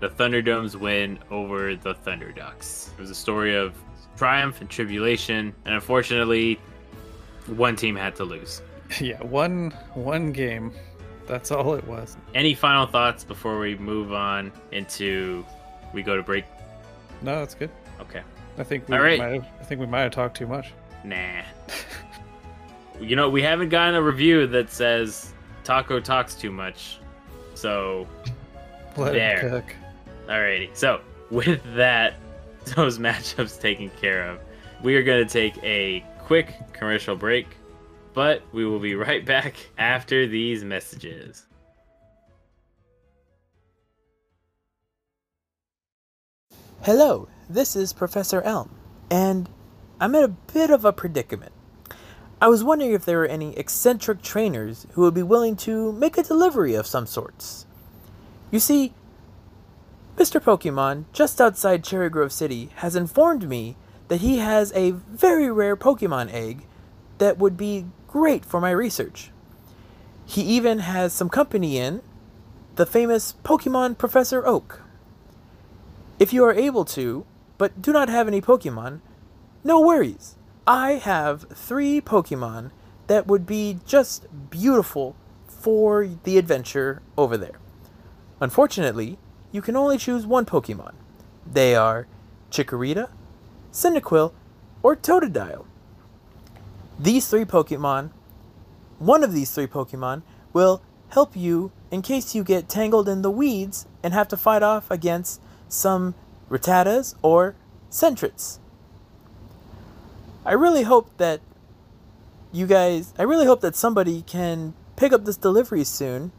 the Thunderdome's win over the Thunderducks. It was a story of triumph and tribulation, and unfortunately, one team had to lose. Yeah, one one game. That's all it was. Any final thoughts before we move on into we go to break? No, that's good. Okay. I think we All right. might have, I think we might have talked too much. Nah. you know, we haven't gotten a review that says Taco talks too much. So Let there. cook. Alrighty. So with that, those matchups taken care of, we are going to take a quick commercial break, but we will be right back after these messages. Hello, this is Professor Elm, and I'm in a bit of a predicament. I was wondering if there were any eccentric trainers who would be willing to make a delivery of some sorts. You see, Mr. Pokemon, just outside Cherrygrove City, has informed me that he has a very rare Pokemon egg that would be great for my research. He even has some company in the famous Pokemon Professor Oak. If you are able to, but do not have any Pokemon, no worries. I have three Pokemon that would be just beautiful for the adventure over there. Unfortunately, you can only choose one Pokemon. They are Chikorita, Cyndaquil, or Totodile. These three Pokemon, one of these three Pokemon, will help you in case you get tangled in the weeds and have to fight off against some Rattatas or Sentrets. I really hope that you guys, I really hope that somebody can pick up this delivery soon,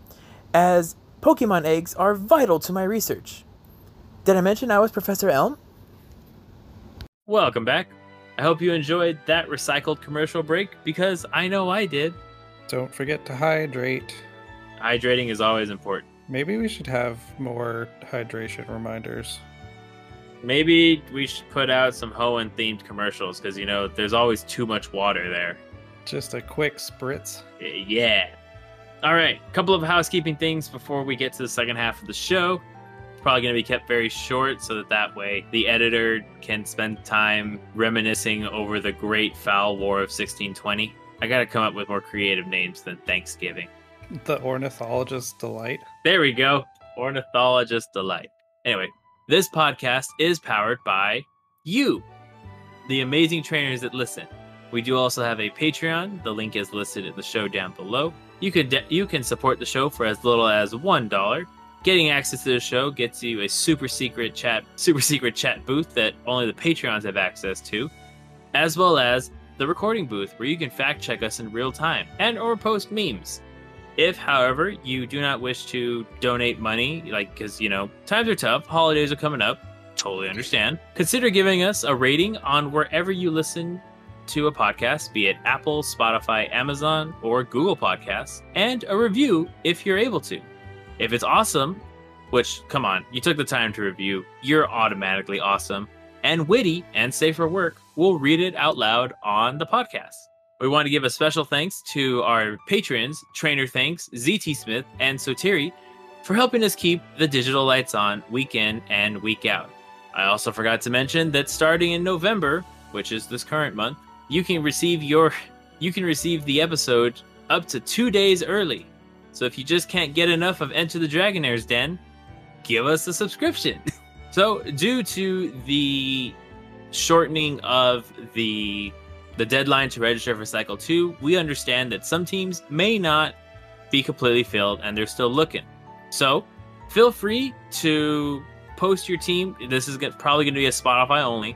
as Pokemon eggs are vital to my research. Did I mention I was Professor Elm? Welcome back. I hope you enjoyed that recycled commercial break because I know I did. Don't forget to hydrate. Hydrating is always important. Maybe we should have more hydration reminders. Maybe we should put out some Hoenn themed commercials because you know there's always too much water there. Just a quick spritz. Yeah. All right, a couple of housekeeping things before we get to the second half of the show. It's probably going to be kept very short so that that way the editor can spend time reminiscing over the great foul war of 1620. I got to come up with more creative names than Thanksgiving. The ornithologist delight. There we go. Ornithologist delight. Anyway, this podcast is powered by you, the amazing trainers that listen. We do also have a Patreon. The link is listed in the show down below. You could de- you can support the show for as little as one dollar. Getting access to the show gets you a super secret chat super secret chat booth that only the Patreons have access to, as well as the recording booth where you can fact check us in real time and or post memes. If, however, you do not wish to donate money, like because you know times are tough, holidays are coming up, totally understand. Consider giving us a rating on wherever you listen to a podcast, be it Apple, Spotify, Amazon, or Google Podcasts, and a review if you're able to. If it's awesome, which come on, you took the time to review, you're automatically awesome and witty and safe for work. We'll read it out loud on the podcast. We want to give a special thanks to our patrons, Trainer Thanks, ZT Smith, and Sotiri, for helping us keep the digital lights on week in and week out. I also forgot to mention that starting in November, which is this current month, you can receive your you can receive the episode up to two days early. So if you just can't get enough of Enter the Dragonair's Den, give us a subscription. so due to the shortening of the the deadline to register for cycle two, we understand that some teams may not be completely filled and they're still looking. So feel free to post your team. This is probably going to be a Spotify only.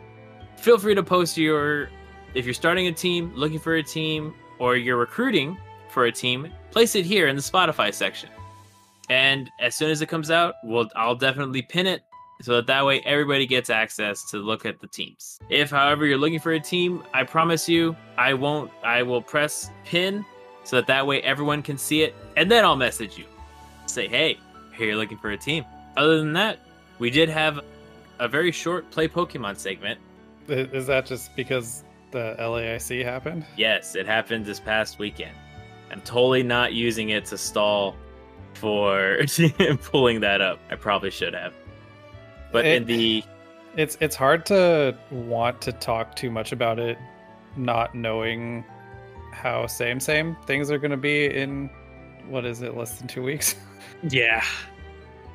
Feel free to post your, if you're starting a team, looking for a team, or you're recruiting for a team, place it here in the Spotify section. And as soon as it comes out, we'll, I'll definitely pin it so that that way everybody gets access to look at the teams. If, however, you're looking for a team, I promise you, I won't. I will press pin so that that way everyone can see it, and then I'll message you, say, "Hey, here you're looking for a team." Other than that, we did have a very short play Pokemon segment. Is that just because the LAIC happened? Yes, it happened this past weekend. I'm totally not using it to stall for pulling that up. I probably should have. But It- in the It's it's hard to want to talk too much about it, not knowing how same same things are going to be in what is it less than two weeks. Yeah.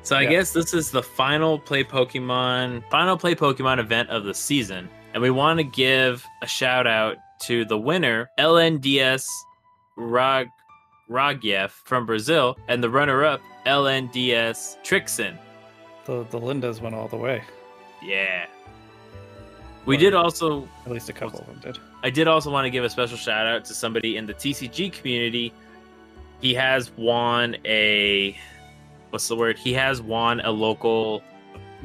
So I Yeah. guess this is the final play Pokemon, final play Pokemon event of the season, and we want to give a shout out to the winner, LNDS Rog Rogyev from Brazil, and the runner-up, LNDS Trixon. The the Lindas went all the way. Yeah. We did also At least a couple of them did. I did also want to give a special shout out to somebody in the TCG community. He has won a what's the word? He has won a local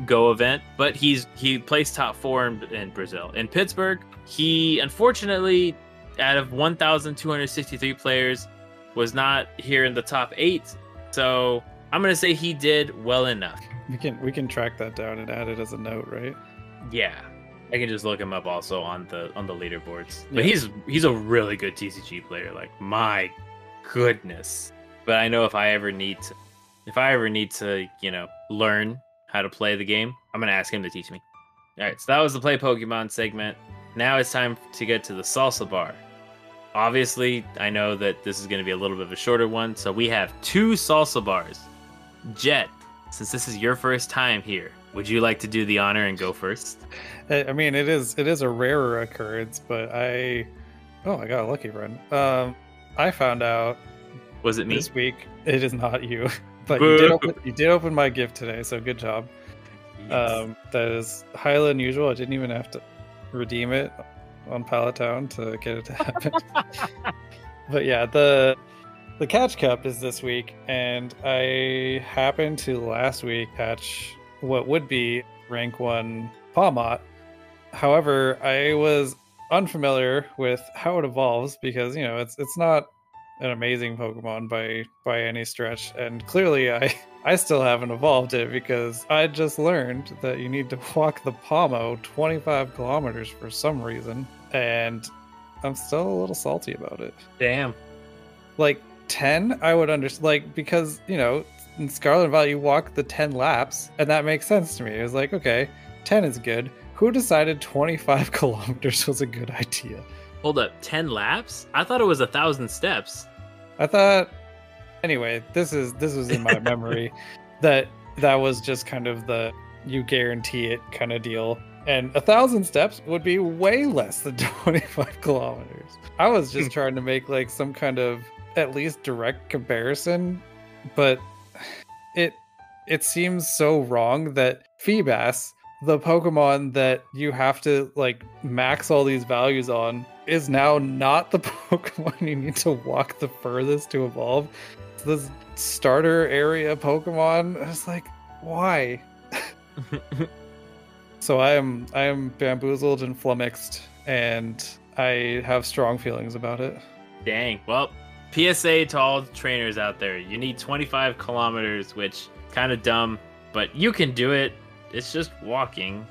Go event, but he's he placed top four in, in Brazil. In Pittsburgh, he unfortunately, out of 1,263 players, was not here in the top eight. So I'm gonna say he did well enough. We can we can track that down and add it as a note, right? Yeah, I can just look him up also on the on the leaderboards. But Yeah. he's he's a really good TCG player. Like my goodness. But I know if I ever need to, if I ever need to, you know, learn how to play the game, I'm gonna ask him to teach me. All right, so that was the play Pokemon segment. Now it's time to get to the salsa bar. Obviously, I know that this is going to be a little bit of a shorter one, so we have two salsa bars. Jet, since this is your first time here, would you like to do the honor and go first? I mean, it is it is a rarer occurrence, but I oh, I got a lucky run. Um, I found out Was it me? this week it is not you, but you did open, you did open my gift today, so good job. Yes. Um, that is highly unusual. I didn't even have to redeem it on Palatown to get it to happen. but yeah, the the catch cup is this week, and I happened to last week catch what would be rank one Pawmot. However, I was unfamiliar with how it evolves because you know it's it's not an amazing Pokemon by by any stretch, and clearly I I still haven't evolved it because I just learned that you need to walk the Pawmo 25 kilometers for some reason, and I'm still a little salty about it. Damn. Like 10, I would understand, like because you know in Scarlet Violet you walk the 10 laps, and that makes sense to me. It was like okay, 10 is good. Who decided 25 kilometers was a good idea? Hold up, 10 laps? I thought it was a thousand steps. I thought anyway, this is this was in my memory that that was just kind of the you guarantee it kind of deal. And a thousand steps would be way less than 25 kilometers. I was just trying to make like some kind of at least direct comparison, but it it seems so wrong that Feebas, the Pokemon that you have to like max all these values on, is now not the Pokemon you need to walk the furthest to evolve. It's this starter area Pokemon. I was like, why? So I am I am bamboozled and flummoxed, and I have strong feelings about it. Dang. Well, PSA to all trainers out there. You need 25 kilometers, which kind of dumb, but you can do it. It's just walking,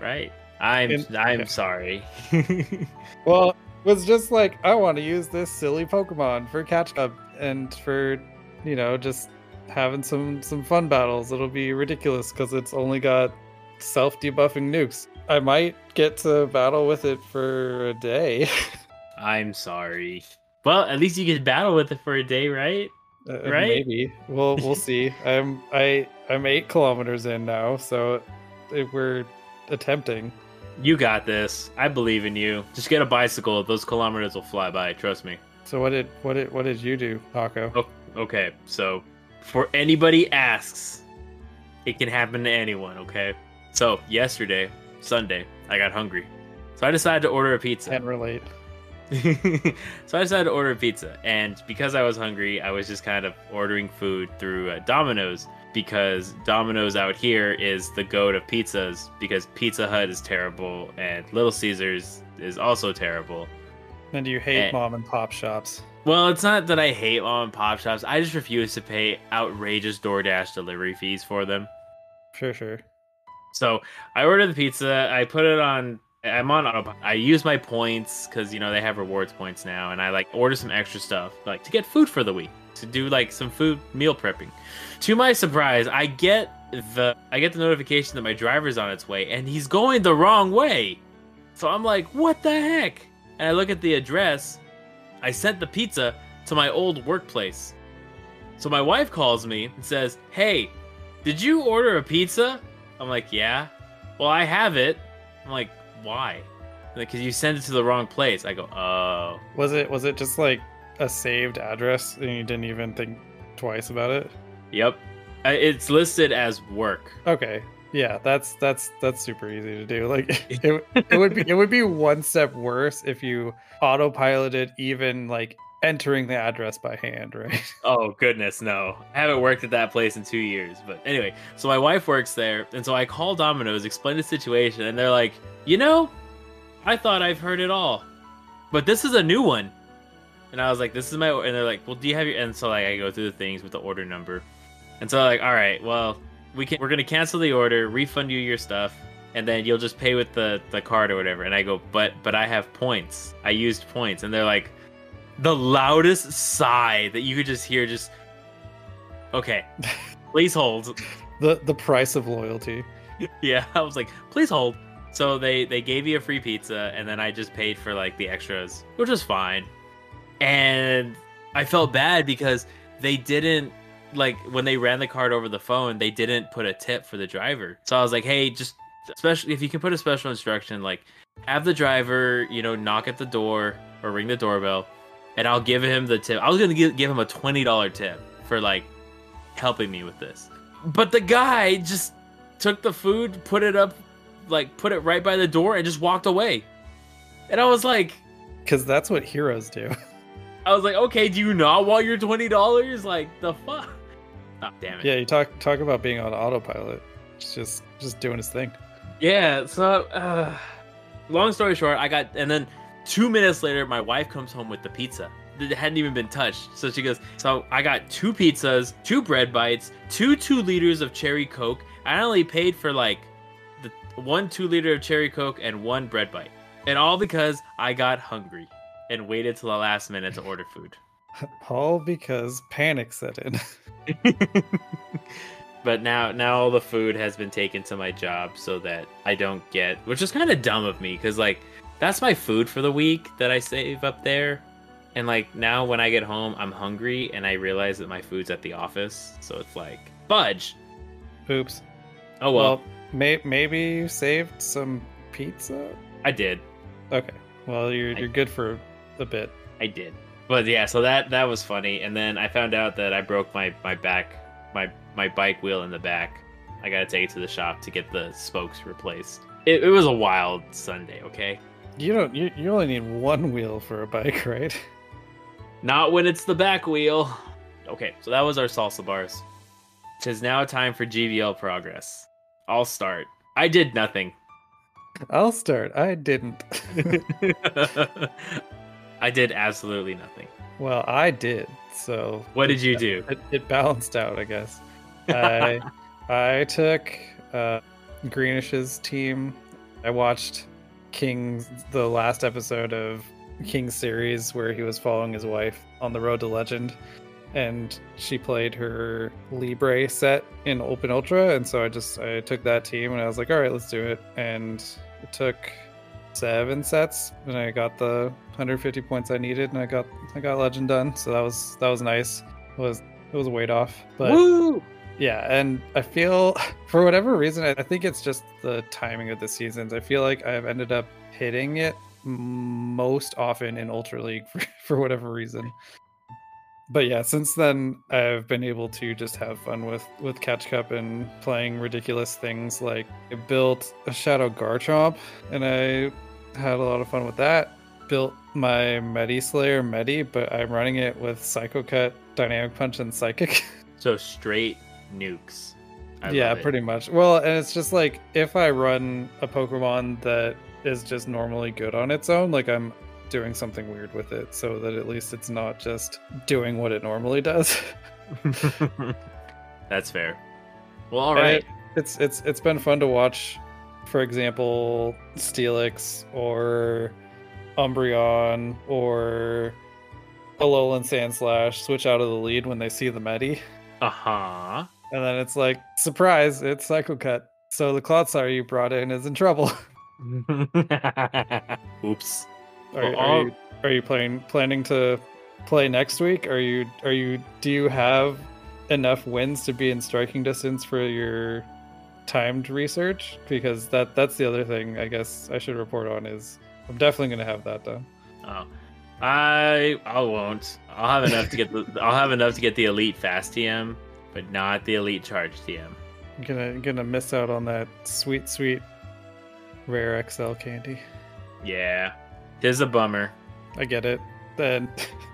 right? I'm And- I'm yeah. sorry. Well, it was just like I want to use this silly Pokemon for catch up and for you know just having some some fun battles. It'll be ridiculous because it's only got self debuffing nukes. I might get to battle with it for a day. I'm sorry. Well, at least you can battle with it for a day, right? Uh, Right? Maybe. We'll we'll see. I'm I I'm eight kilometers in now, so if we're attempting. You got this. I believe in you. Just get a bicycle. Those kilometers will fly by. Trust me. So what did what did what did you do, Taco? Oh, okay. So, for anybody asks, it can happen to anyone. Okay. So yesterday, Sunday, I got hungry, so I decided to order a pizza. Can't relate. so I decided to order a pizza, and because I was hungry, I was just kind of ordering food through uh, Domino's because Domino's out here is the goat of pizzas because Pizza Hut is terrible and Little Caesars is also terrible. And do you hate Eh. mom and pop shops. Well, it's not that I hate mom and pop shops. I just refuse to pay outrageous DoorDash delivery fees for them. Sure, sure. So I ordered the pizza. I put it on. I'm on auto. I use my points because you know they have rewards points now, and I like order some extra stuff like to get food for the week to do like some food meal prepping. To my surprise, I get the I get the notification that my driver's on its way, and he's going the wrong way. So I'm like, what the heck? And I look at the address. I sent the pizza to my old workplace. So my wife calls me and says, "Hey, did you order a pizza?" I'm like, yeah. Well, I have it. I'm like, why? Because you send it to the wrong place. I go, oh. Was it was it just like a saved address and you didn't even think twice about it? Yep. It's listed as work. Okay. Yeah, that's that's that's super easy to do. Like it, it would be it would be one step worse if you autopiloted even like entering the address by hand, right? Oh, goodness, no. I haven't worked at that place in two years. But anyway, so my wife works there. And so I call Domino's, explain the situation, and they're like, you know, I thought I've heard it all, but this is a new one. And I was like, this is my, and they're like, well, do you have your, and so like I go through the things with the order number, and so like, all right, well, we can, we're gonna cancel the order, refund you your stuff, and then you'll just pay with the the card or whatever. And I go, but but I have points. I used points, and they're like, the loudest sigh that you could just hear, just okay, please hold. The the price of loyalty. yeah, I was like, please hold. So they they gave you a free pizza, and then I just paid for like the extras, which was fine. And I felt bad because they didn't like when they ran the card over the phone, they didn't put a tip for the driver. So I was like, hey, just especially if you can put a special instruction, like have the driver, you know, knock at the door or ring the doorbell, and I'll give him the tip. I was gonna give, give him a twenty dollar tip for like helping me with this, but the guy just took the food, put it up, like put it right by the door, and just walked away. And I was like, Because that's what heroes do. I was like, okay, do you not want your twenty dollars? Like the fuck? Oh, damn it. yeah, you talk talk about being on autopilot. It's just just doing his thing. Yeah, so uh, long story short, I got and then two minutes later, my wife comes home with the pizza. It hadn't even been touched. So she goes, So I got two pizzas, two bread bites, two two liters of cherry coke. I only paid for like the one two liter of cherry coke and one bread bite. And all because I got hungry and waited till the last minute to order food. All because panic set in. but now now all the food has been taken to my job so that I don't get which is kind of dumb of me cuz like that's my food for the week that I save up there. And like now when I get home I'm hungry and I realize that my food's at the office. So it's like fudge. Oops. Oh well, Well, may- maybe you saved some pizza. I did. Okay. Well, you're you're good for a bit. I did. But yeah, so that that was funny. And then I found out that I broke my my back my my bike wheel in the back. I got to take it to the shop to get the spokes replaced. It, it was a wild Sunday, okay? You don't. You, you only need one wheel for a bike, right? Not when it's the back wheel. Okay, so that was our salsa bars. It is now time for GBL progress. I'll start. I did nothing. I'll start. I didn't. I did absolutely nothing. well, I did. So What did you do? it, it balanced out, I guess. I I took uh, Greenish's team. I watched King's the last episode of King's series where he was following his wife on the road to legend, and she played her Libre set in Open Ultra, and so I just I took that team and I was like, all right, let's do it, and it took seven sets and I got the 150 points I needed and I got I got legend done. So that was that was nice. It was it was a weight off but Woo! Yeah and I feel for whatever reason I think it's just the timing of the seasons I feel like I've ended up hitting it most often in Ultra League for, for whatever reason but yeah since then I've been able to just have fun with with Catch Cup and playing ridiculous things like I built a Shadow Garchomp and I had a lot of fun with that. Built my Medi Slayer Medi, but I'm running it with Psycho Cut, Dynamic Punch, and Psychic. So straight nukes. I yeah, pretty much. Well, and it's just like if I run a Pokemon that is just normally good on its own, like I'm doing something weird with it so that at least it's not just doing what it normally does. That's fair. Well, all right. it- it's it's it's been fun to watch, for example, Steelix or Umbreon or Alolan Sandslash switch out of the lead when they see the Medi. Uh huh. And then it's like, surprise, it's Psycho Cut. So the Clodsire you brought in is in trouble. Oops. Are, Well, are you are you playing planning to play next week? Are you are you do you have enough wins to be in striking distance for your timed research? Because that that's the other thing I guess I should report on is I'm definitely gonna have that done. Oh, I I won't. I'll have enough to get the. I'll have enough to get the elite fast TM, but not the elite charge TM. I'm gonna gonna miss out on that sweet sweet rare XL candy. Yeah, tis a bummer. I get it. Then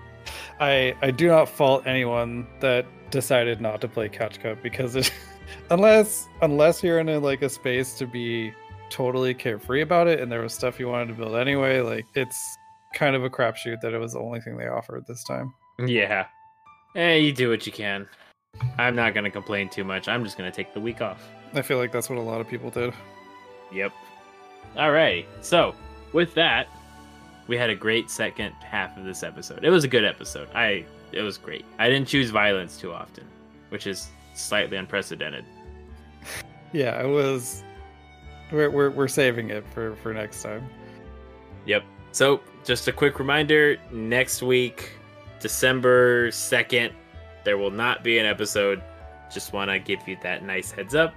I I do not fault anyone that decided not to play Catch Cup because it unless unless you're in a, like a space to be totally carefree about it, and there was stuff you wanted to build anyway. Like it's kind of a crapshoot that it was the only thing they offered this time. Yeah. Hey, you do what you can. I'm not gonna complain too much. I'm just gonna take the week off. I feel like that's what a lot of people did. Yep. Alrighty. So, with that, we had a great second half of this episode. It was a good episode. I it was great. I didn't choose violence too often, which is slightly unprecedented. Yeah, it was. We're we're, we're saving it for for next time. Yep. So, just a quick reminder next week, December 2nd, there will not be an episode. Just want to give you that nice heads up.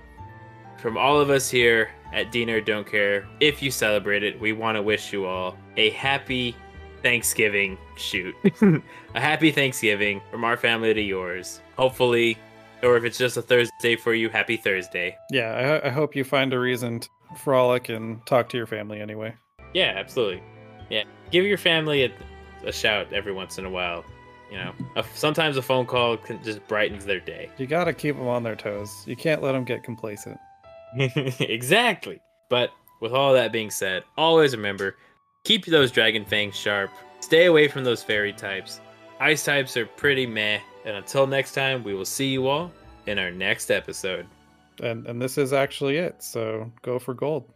From all of us here at Diener Don't Care, if you celebrate it, we want to wish you all a happy Thanksgiving shoot. a happy Thanksgiving from our family to yours. Hopefully, or if it's just a Thursday for you, happy Thursday. Yeah, I, I hope you find a reason to frolic and talk to your family anyway. Yeah, absolutely. Yeah, give your family a, a shout every once in a while. You know, a, sometimes a phone call can just brightens their day. You got to keep them on their toes. You can't let them get complacent. exactly. But with all that being said, always remember keep those dragon fangs sharp. Stay away from those fairy types. Ice types are pretty meh. And until next time, we will see you all in our next episode. And and this is actually it. So go for gold.